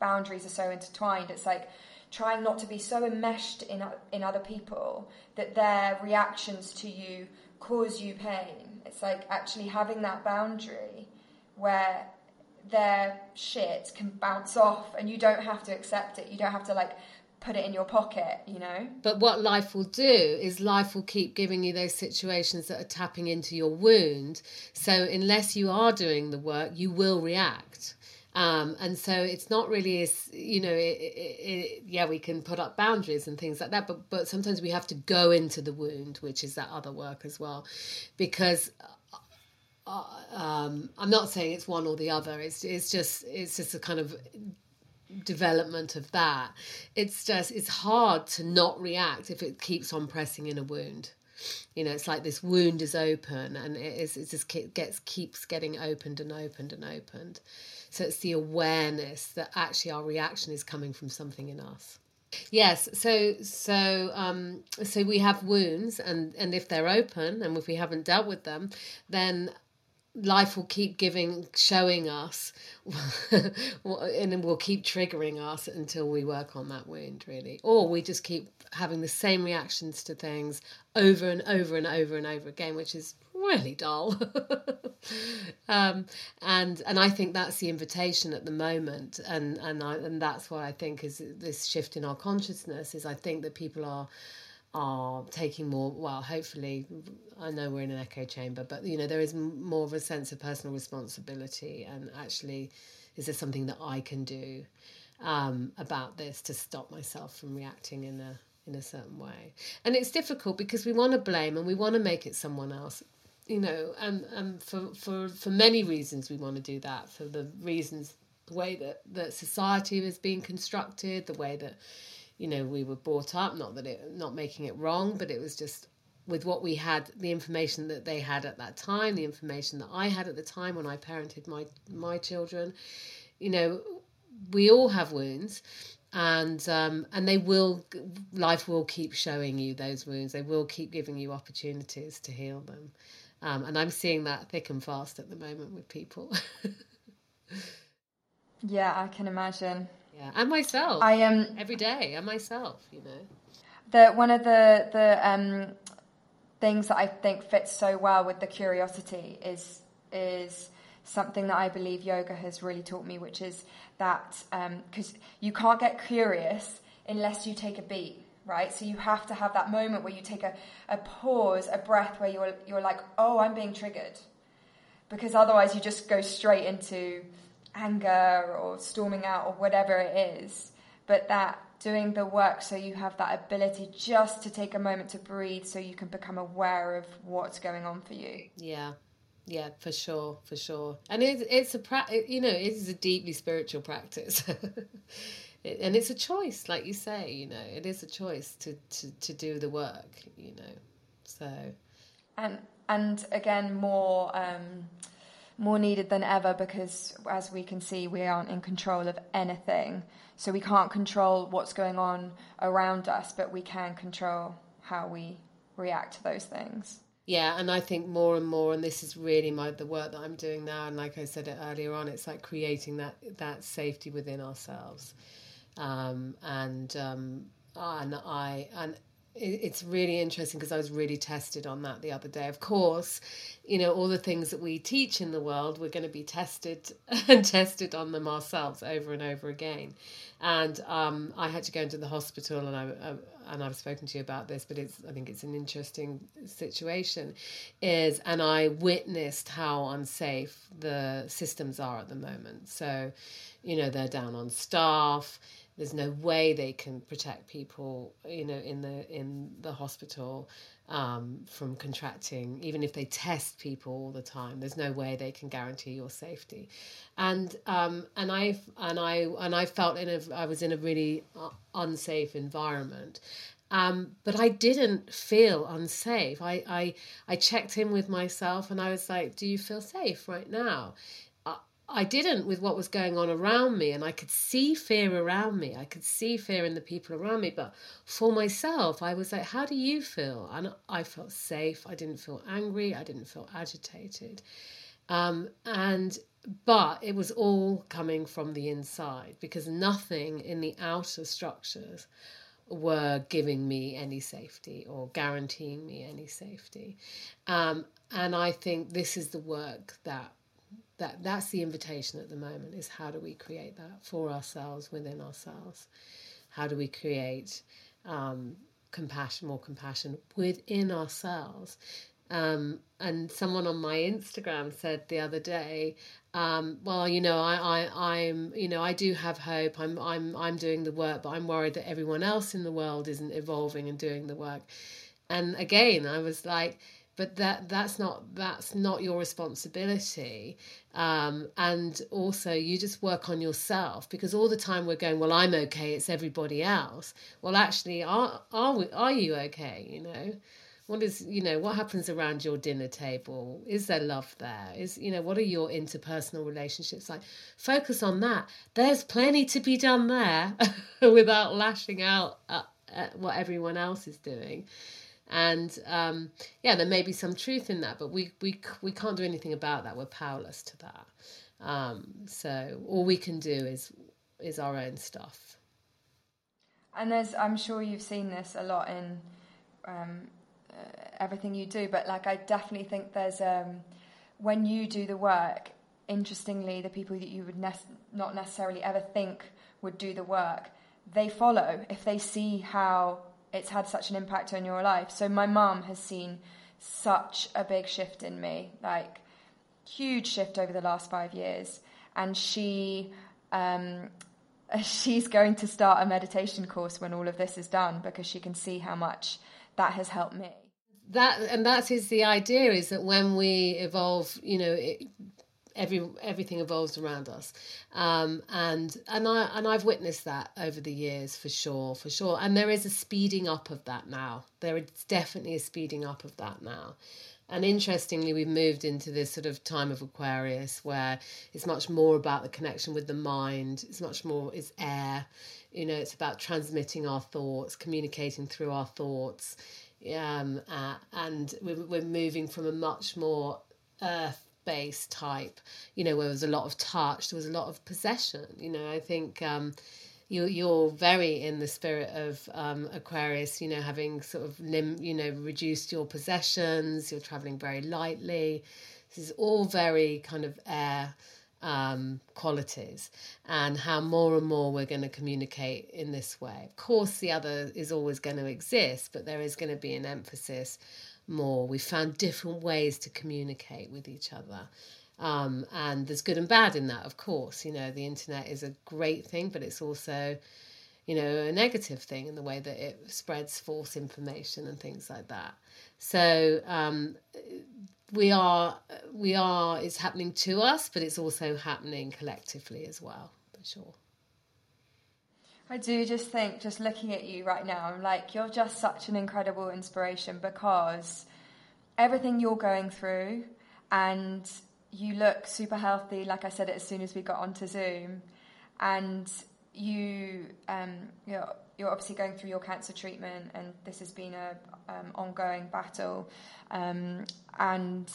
Speaker 1: boundaries are so intertwined. It's like trying not to be so enmeshed in in other people that their reactions to you cause you pain. It's like actually having that boundary where their shit can bounce off and you don't have to accept it you don't have to like put it in your pocket, you know?
Speaker 2: But what life will do is life will keep giving you those situations that are tapping into your wound. So unless you are doing the work, you will react. Um, and so it's not really as you know, it, it, it, yeah, we can put up boundaries and things like that, but but sometimes we have to go into the wound, which is that other work as well, because um, I'm not saying it's one or the other. It's it's just it's just a kind of development of that. It's just it's hard to not react if it keeps on pressing in a wound. You know, it's like this wound is open and it is it just gets keeps getting opened and opened and opened. So it's the awareness that actually our reaction is coming from something in us. Yes, so so um, so we have wounds, and and if they're open, and if we haven't dealt with them, then life will keep giving showing us and will keep triggering us until we work on that wound really. Or we just keep having the same reactions to things over and over and over and over again which is really dull. Um, and and I think that's the invitation at the moment. And and I, and that's what I think is this shift in our consciousness is I think that people are are taking more well hopefully i know we're in an echo chamber but you know there is more of a sense of personal responsibility and actually is there something that i can do um, about this to stop myself from reacting in a in a certain way? And it's difficult because we want to blame and we want to make it someone else you know and and for for for many reasons we want to do that. For the reasons the way that that society is being constructed the way that you know we were brought up not that it not making it wrong but it was just with what we had the information that they had at that time the information that I had at the time when I parented my my children you know we all have wounds and um, and they will life will keep showing you those wounds. They will keep giving you opportunities to heal them. Um, and I'm seeing that thick and fast at the moment with people.
Speaker 1: Yeah I can imagine
Speaker 2: yeah, and myself.
Speaker 1: I am um,
Speaker 2: every day, and myself. You know,
Speaker 1: the one of the the um, things that I think fits so well with the curiosity is is something that I believe yoga has really taught me, which is that because um, you can't get curious unless you take a beat, right? So you have to have that moment where you take a, a pause, a breath, where you're you're like, oh, I'm being triggered, because otherwise you just go straight into anger or storming out or whatever it is, but that doing the work so you have that ability just to take a moment to breathe so you can become aware of what's going on for you.
Speaker 2: Yeah. Yeah, for sure, for sure. And it's it's a pra- you know, it is a deeply spiritual practice. it, and it's a choice, like you say. You know, it is a choice to to to do the work. You know, so
Speaker 1: and and again more. Um, more needed than ever because, as we can see, we aren't in control of anything. So we can't control what's going on around us, but we can control how we react to those things.
Speaker 2: Yeah, and I think more and more, and this is really my the work that I'm doing now. And like I said earlier on, it's like creating that that safety within ourselves, um, and um, and I and it's really interesting because I was really tested on that the other day. Of course, you know, all the things that we teach in the world, we're going to be tested and tested on them ourselves over and over again. And um, I had to go into the hospital, and I, I and I've spoken to you about this, but it's I think it's an interesting situation. Is and I witnessed how unsafe the systems are at the moment. So, you know, they're down on staff there's no way they can protect people, you know, in the in the hospital um, from contracting. Even if they test people all the time, there's no way they can guarantee your safety. And um, and I and I and I felt in a I was in a really unsafe environment. Um, but I didn't feel unsafe. I, I I checked in with myself and I was like, "Do you feel safe right now?" I didn't with what was going on around me, and I could see fear around me. I could see fear in the people around me. But for myself, I was like, How do you feel? And I felt safe. I didn't feel angry. I didn't feel agitated. Um, and but it was all coming from the inside because nothing in the outer structures were giving me any safety or guaranteeing me any safety. Um, and I think this is the work that that that's the invitation at the moment is how do we create that for ourselves within ourselves? How do we create um, compassion more compassion within ourselves? Um, and someone on my instagram said the other day um, well you know I, I i'm you know i do have hope. I'm i'm i'm doing the work but i'm worried that everyone else in the world isn't evolving and doing the work. And again i was like but that that's not that's not your responsibility. Um, and also you just work on yourself because all the time we're going well i'm okay it's everybody else. Well actually are are we, are you okay you know? What is you know what happens around your dinner table? Is there love there? Is you know what are your interpersonal relationships like? Focus on that. There's plenty to be done there without lashing out at, at what everyone else is doing and um, yeah, there may be some truth in that, but we we we can't do anything about that. We're powerless to that. Um, so all we can do is is our own stuff.
Speaker 1: And there's, I'm sure you've seen this a lot in um, uh, everything you do, but like I definitely think there's um, when you do the work. Interestingly, the people that you would ne- not necessarily ever think would do the work, they follow if they see how it's had such an impact on your life. So my mum has seen such a big shift in me, like huge shift over the last five years, and she. Um, she's going to start a meditation course when all of this is done because she can see how much that has helped me
Speaker 2: that and that is the idea is that when we evolve you know it, every everything evolves around us. Um, and and I and I've witnessed that over the years for sure for sure. And there is a speeding up of that now. There is definitely a speeding up of that now. And interestingly we've moved into this sort of time of Aquarius where it's much more about the connection with the mind. It's much more it's air. You know it's about transmitting our thoughts communicating through our thoughts. Um, uh, and we're, we're moving from a much more earth based type, you know, where there was a lot of touch, there was a lot of possession. You know, I think um, you, you're very in the spirit of um, Aquarius, you know, having sort of, lim- you know, reduced your possessions, you're traveling very lightly. This is all very kind of air um, qualities and how more and more we're going to communicate in this way. Of course, the other is always going to exist, but there is going to be an emphasis more. We've found different ways to communicate with each other. Um, and there's good and bad in that, of course. You know, the internet is a great thing, but it's also, you know, a negative thing in the way that it spreads false information and things like that. So um, we are, we are, it's happening to us, but it's also happening collectively as well, for sure.
Speaker 1: I do just think, just looking at you right now, I'm like, you're just such an incredible inspiration because everything you're going through and you look super healthy, like I said as soon as we got onto Zoom, and you, um, you're, you're obviously going through your cancer treatment, and this has been a um, ongoing battle, um, and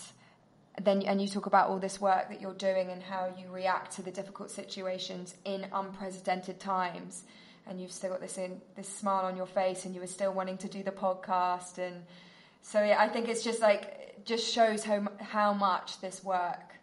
Speaker 1: then and you talk about all this work that you're doing and how you react to the difficult situations in unprecedented times and you've still got this in this smile on your face and you were still wanting to do the podcast and so yeah, I think it's just like just shows how how much this work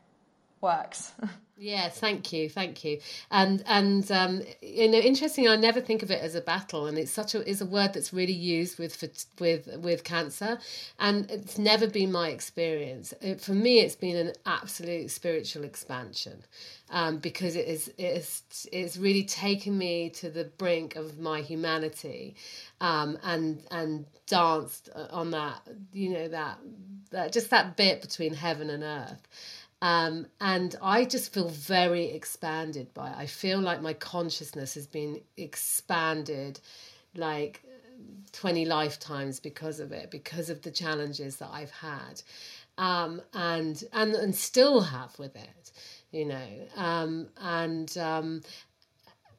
Speaker 1: works.
Speaker 2: Yeah, thank you, thank you. And and um, you know, interesting. I never think of it as a battle, and it's such a is a word that's really used with for with with cancer, and it's never been my experience. It, for me, it's been an absolute spiritual expansion, um, because it is it is it's really taken me to the brink of my humanity, um, and and danced on that you know that that just that bit between heaven and earth. Um, and I just feel very expanded by it. I feel like my consciousness has been expanded like 20 lifetimes because of it, because of the challenges that I've had. Um, and and and still have with it, you know. Um, and um,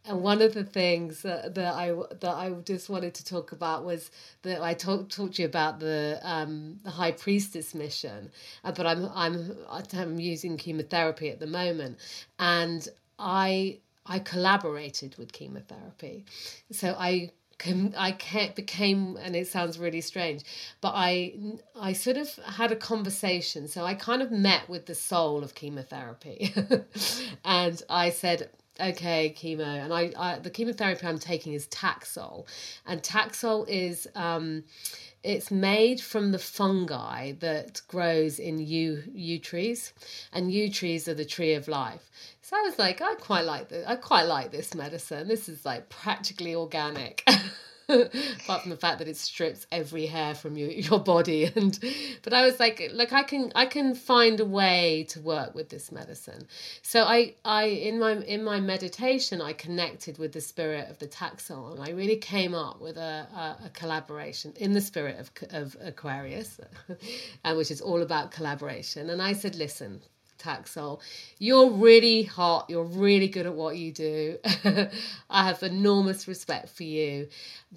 Speaker 2: and one of the things that, that I that I just wanted to talk about was that I talked talked to you about the um, the high priestess mission, uh, but I'm I'm I'm using chemotherapy at the moment, and I I collaborated with chemotherapy, so I I became, and it sounds really strange, but I I sort of had a conversation. So I kind of met with the soul of chemotherapy, and I said, okay, chemo, and I, I the chemotherapy I'm taking is Taxol, and Taxol is um, it's made from the fungi that grows in yew yew trees, and yew trees are the tree of life. So I was like, I quite like this. I quite like this medicine. This is like practically organic. apart from the fact that it strips every hair from your, your body and but i was like like i can i can find a way to work with this medicine. So i i in my in my meditation i connected with the spirit of the Taxol. I really came up with a, a, a collaboration in the spirit of, of aquarius and uh, which is all about collaboration. And i said listen Taxol. You're really hot. You're really good at what you do. I have enormous respect for you.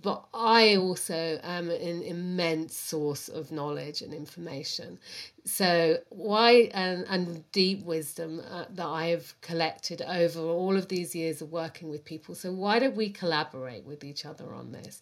Speaker 2: But I also am an immense source of knowledge and information. So, why and, and deep wisdom uh, that I have collected over all of these years of working with people. So, why don't we collaborate with each other on this?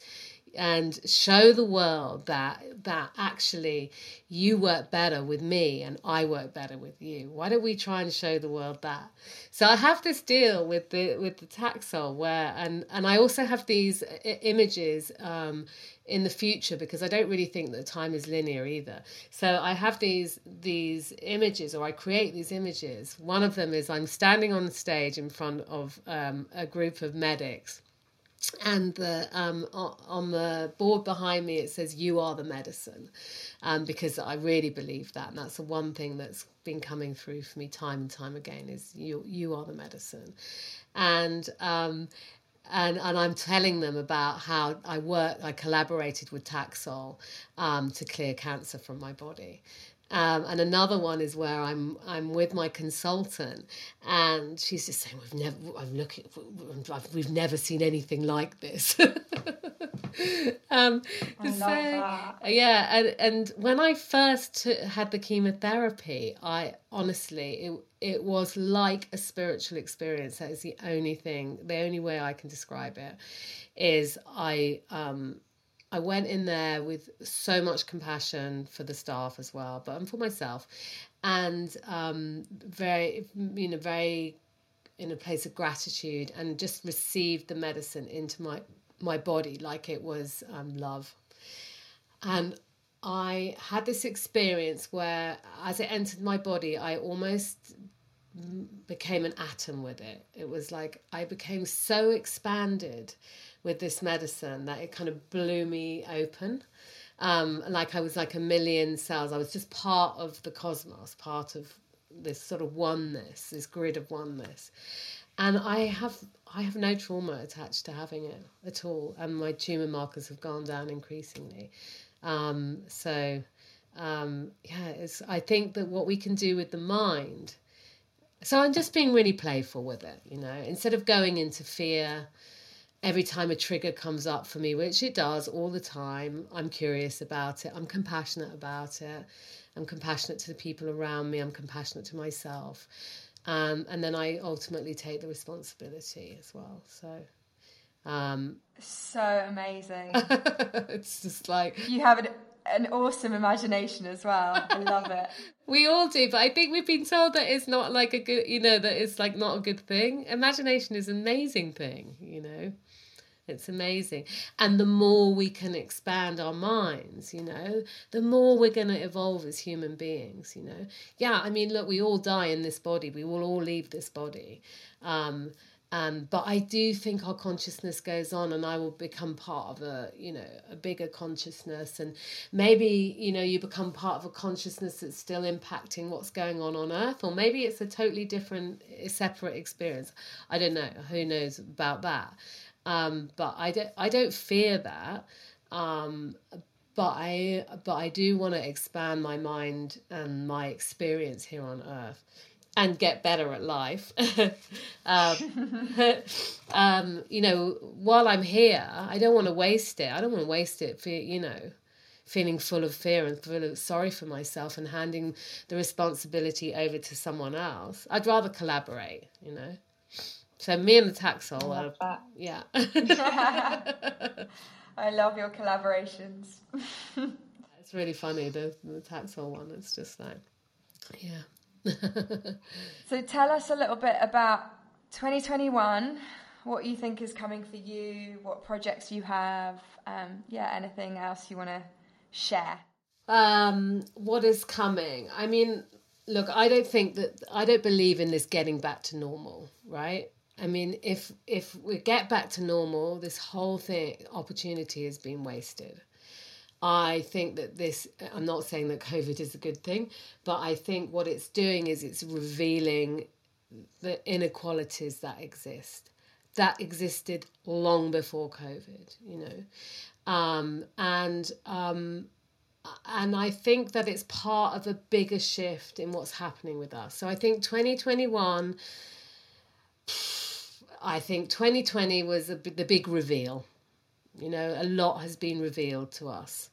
Speaker 2: And show the world that that actually you work better with me and I work better with you. Why don't we try and show the world that? So I have this deal with the with the Taxol where and and I also have these images um, in the future because I don't really think that time is linear either. So I have these these images or I create these images. One of them is I'm standing on the stage in front of um, a group of medics and the um, on the board behind me it says you are the medicine um, because i really believe that and that's the one thing that's been coming through for me time and time again is you you are the medicine and um, and and I'm telling them about how I work. I collaborated with Taxol um, to clear cancer from my body, um, and another one is where I'm I'm with my consultant, and she's just saying we've never I'm looking we've never seen anything like this. um,
Speaker 1: I so, that.
Speaker 2: Yeah, and and when I first had the chemotherapy, I honestly it it was like a spiritual experience. That is the only thing, the only way I can describe it, is I um I went in there with so much compassion for the staff as well, but and for myself, and um, very, you know, very in a place of gratitude, and just received the medicine into my my body like it was um, love, and I had this experience where, as it entered my body, I almost became an atom with it. It was like I became so expanded with this medicine that it kind of blew me open. Um, like I was like a million cells. I was just part of the cosmos, part of this sort of oneness, this grid of oneness. and I have I have no trauma attached to having it at all, and my tumor markers have gone down increasingly. Um, so um, yeah, I think that what we can do with the mind. So I'm just being really playful with it, you know, instead of going into fear every time a trigger comes up for me, which it does all the time. I'm curious about it. I'm compassionate about it. I'm compassionate to the people around me. I'm compassionate to myself. Um, and then I ultimately take the responsibility as well. So, um,
Speaker 1: so amazing.
Speaker 2: it's just like
Speaker 1: you have an an awesome imagination as well. I love it.
Speaker 2: we all do, but I think we've been told that it's not like a good, you know, that it's like not a good thing. Imagination is an amazing thing, you know. It's amazing. And the more we can expand our minds, you know, the more we're going to evolve as human beings, you know. Yeah, I mean, look, we all die in this body, we will all leave this body. Um, um, but I do think our consciousness goes on, and I will become part of a, you know, a bigger consciousness, and maybe you know you become part of a consciousness that's still impacting what's going on on Earth, or maybe it's a totally different, separate experience. I don't know. Who knows about that? Um, but I don't I don't fear that. Um, but I but I do want to expand my mind and my experience here on earth and get better at life. um, um, you know, while I'm here, I don't want to waste it. I don't want to waste it for you know, feeling full of fear and full of sorry for myself and handing the responsibility over to someone else. I'd rather collaborate. You know. So me and the Taxol
Speaker 1: are, that.
Speaker 2: yeah.
Speaker 1: I love your collaborations.
Speaker 2: it's really funny the the Taxol one. It's just like, yeah.
Speaker 1: so tell us a little bit about 2021. What you think is coming for you? What projects you have? Um, yeah, anything else you want to share?
Speaker 2: Um, what is coming? I mean, look, I don't think that I don't believe in this getting back to normal, right? I mean, if if we get back to normal, this whole thing opportunity has been wasted. I think that this, I'm not saying that COVID is a good thing, but I think what it's doing is it's revealing the inequalities that exist, that existed long before COVID, you know. Um, and um, and I think that it's part of a bigger shift in what's happening with us. So I think 2021 I think 2020 was a, the big reveal. You know, a lot has been revealed to us.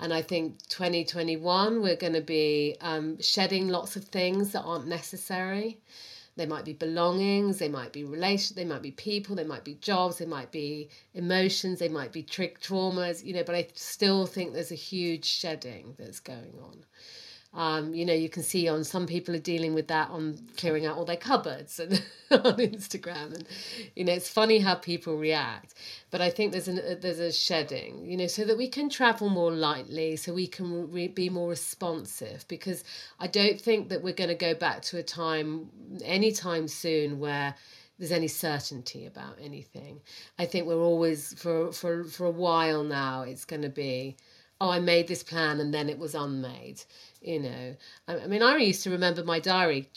Speaker 2: And I think 2021, we're going to be um, shedding lots of things that aren't necessary. They might be belongings, they might be relation, they might be people, they might be jobs, they might be emotions, they might be trick traumas, you know, but I still think there's a huge shedding that's going on. Um, you know, you can see on some people are dealing with that on clearing out all their cupboards and on Instagram, and you know, it's funny how people react. But I think there's a there's a shedding, you know, so that we can travel more lightly, so we can re- be more responsive. Because I don't think that we're going to go back to a time anytime soon where there's any certainty about anything. I think we're always for for for a while now. It's going to be, oh, I made this plan and then it was unmade you know. I, mean i used to remember my diary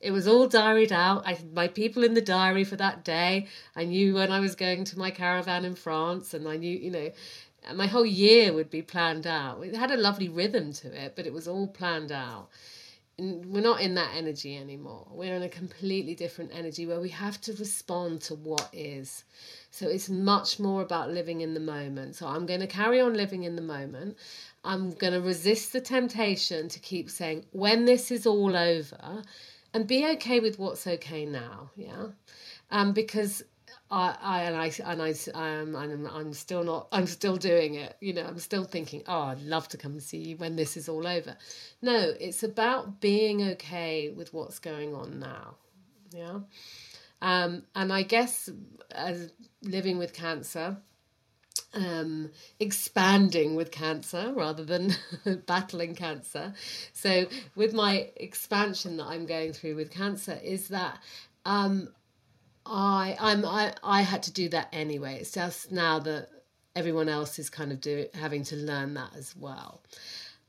Speaker 2: it was all diaried out. I my people in the diary for that day. I knew when i was going to my caravan in france and i knew you know my whole year would be planned out. It had a lovely rhythm to it but it was all planned out. We're not in that energy anymore. We're in a completely different energy where we have to respond to what is. So it's much more about living in the moment. So i'm going to carry on living in the moment I'm going to resist the temptation to keep saying, when this is all over, and be okay with what's okay now. Yeah. Um, because I, I and I and I um, I'm I'm still not I'm still doing it. You know, I'm still thinking, oh, I'd love to come see you when this is all over. No, it's about being okay with what's going on now. Yeah. Um, and I guess as living with cancer, um, expanding with cancer rather than battling cancer. So, with my expansion that I'm going through with cancer, is that um, I I'm I, I had to do that anyway. It's just now that everyone else is kind of do having to learn that as well.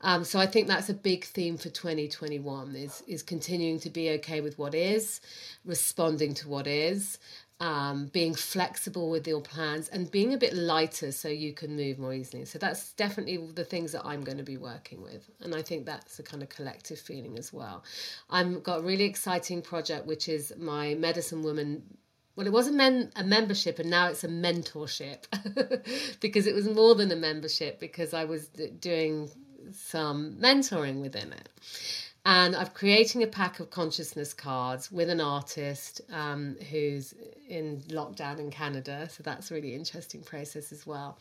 Speaker 2: Um, so I think that's a big theme for 2021 is is continuing to be okay with what is, responding to what is, um, being flexible with your plans and being a bit lighter so you can move more easily. So that's definitely the things that I'm going to be working with. And I think that's a kind of collective feeling as well. I've got a really exciting project, which is my Medicine Woman well, it was a men a membership, and now it's a mentorship because it was more than a membership because I was doing some mentoring within it. And I'm creating a pack of consciousness cards with an artist um, who's in lockdown in Canada. So that's a really interesting process as well.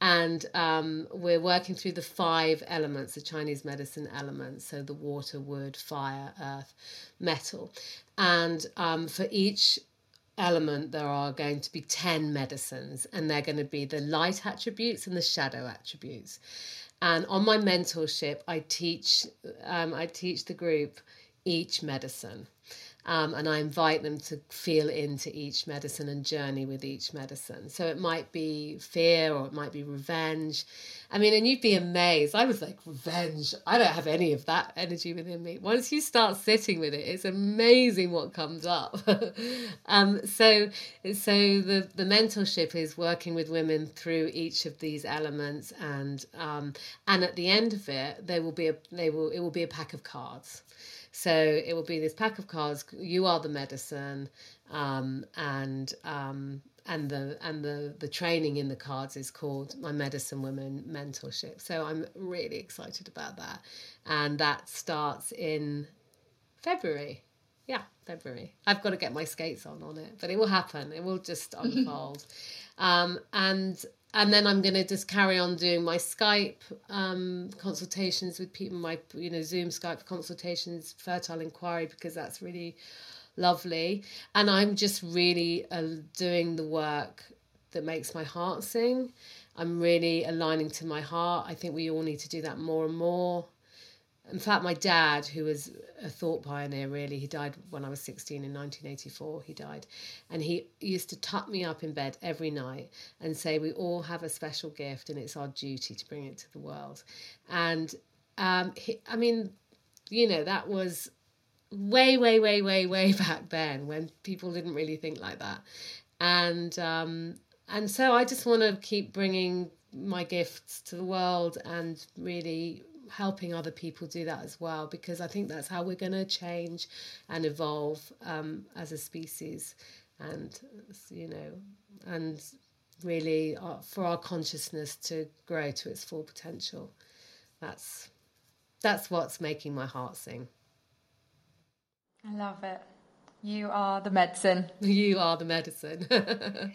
Speaker 2: And um, we're working through the five elements, the Chinese medicine elements. So the water, wood, fire, earth, metal. And um, for each element, there are going to be 10 medicines, and they're going to be the light attributes and the shadow attributes. And on my mentorship, I teach um, I teach the group each medicine. Um, and I invite them to feel into each medicine and journey with each medicine. So it might be fear or it might be revenge. I mean, and you'd be amazed. I was like, revenge. I don't have any of that energy within me. Once you start sitting with it, it's amazing what comes up. um, so, so the the mentorship is working with women through each of these elements, and um, and at the end of it, there will be a they will it will be a pack of cards. So it will be this pack of cards. You are the medicine, um, and um, and the and the the training in the cards is called my medicine women mentorship. So I'm really excited about that, and that starts in February. Yeah, February. I've got to get my skates on on it, but it will happen. It will just unfold, um, and and then I'm going to just carry on doing my Skype um, consultations with people, my you know Zoom Skype consultations, fertile inquiry because that's really lovely, and I'm just really uh, doing the work that makes my heart sing. I'm really aligning to my heart. I think we all need to do that more and more in fact, my dad, who was a thought pioneer, really, he died when I was 16 in 1984. He died. And he used to tuck me up in bed every night and say, We all have a special gift and it's our duty to bring it to the world. And um, he, I mean, you know, that was way, way, way, way, way back then when people didn't really think like that. And, um, and so I just want to keep bringing my gifts to the world and really helping other people do that as well because I think that's how we're going to change and evolve um, as a species. And you know and really uh, for our consciousness to grow to its full potential. That's that's what's making my heart sing.
Speaker 1: I love it. You are the medicine.
Speaker 2: You are the medicine.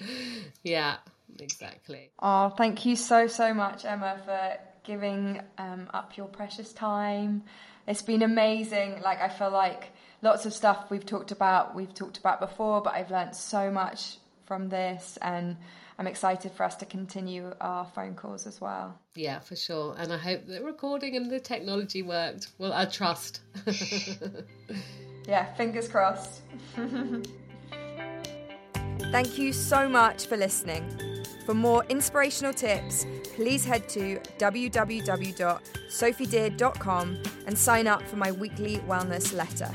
Speaker 2: Yeah exactly.
Speaker 1: Oh thank you so so much Emma for giving um, up your precious time. It's been amazing. Like, I feel like lots of stuff we've talked about, we've talked about before, but I've learned so much from this and I'm excited for us to continue our phone calls as well.
Speaker 2: Yeah, for sure. And I hope the recording and the technology worked. Well, I trust.
Speaker 1: yeah, fingers crossed. Thank you so much for listening. For more inspirational tips, please head to www.sophiedear.com and sign up for my weekly wellness letter.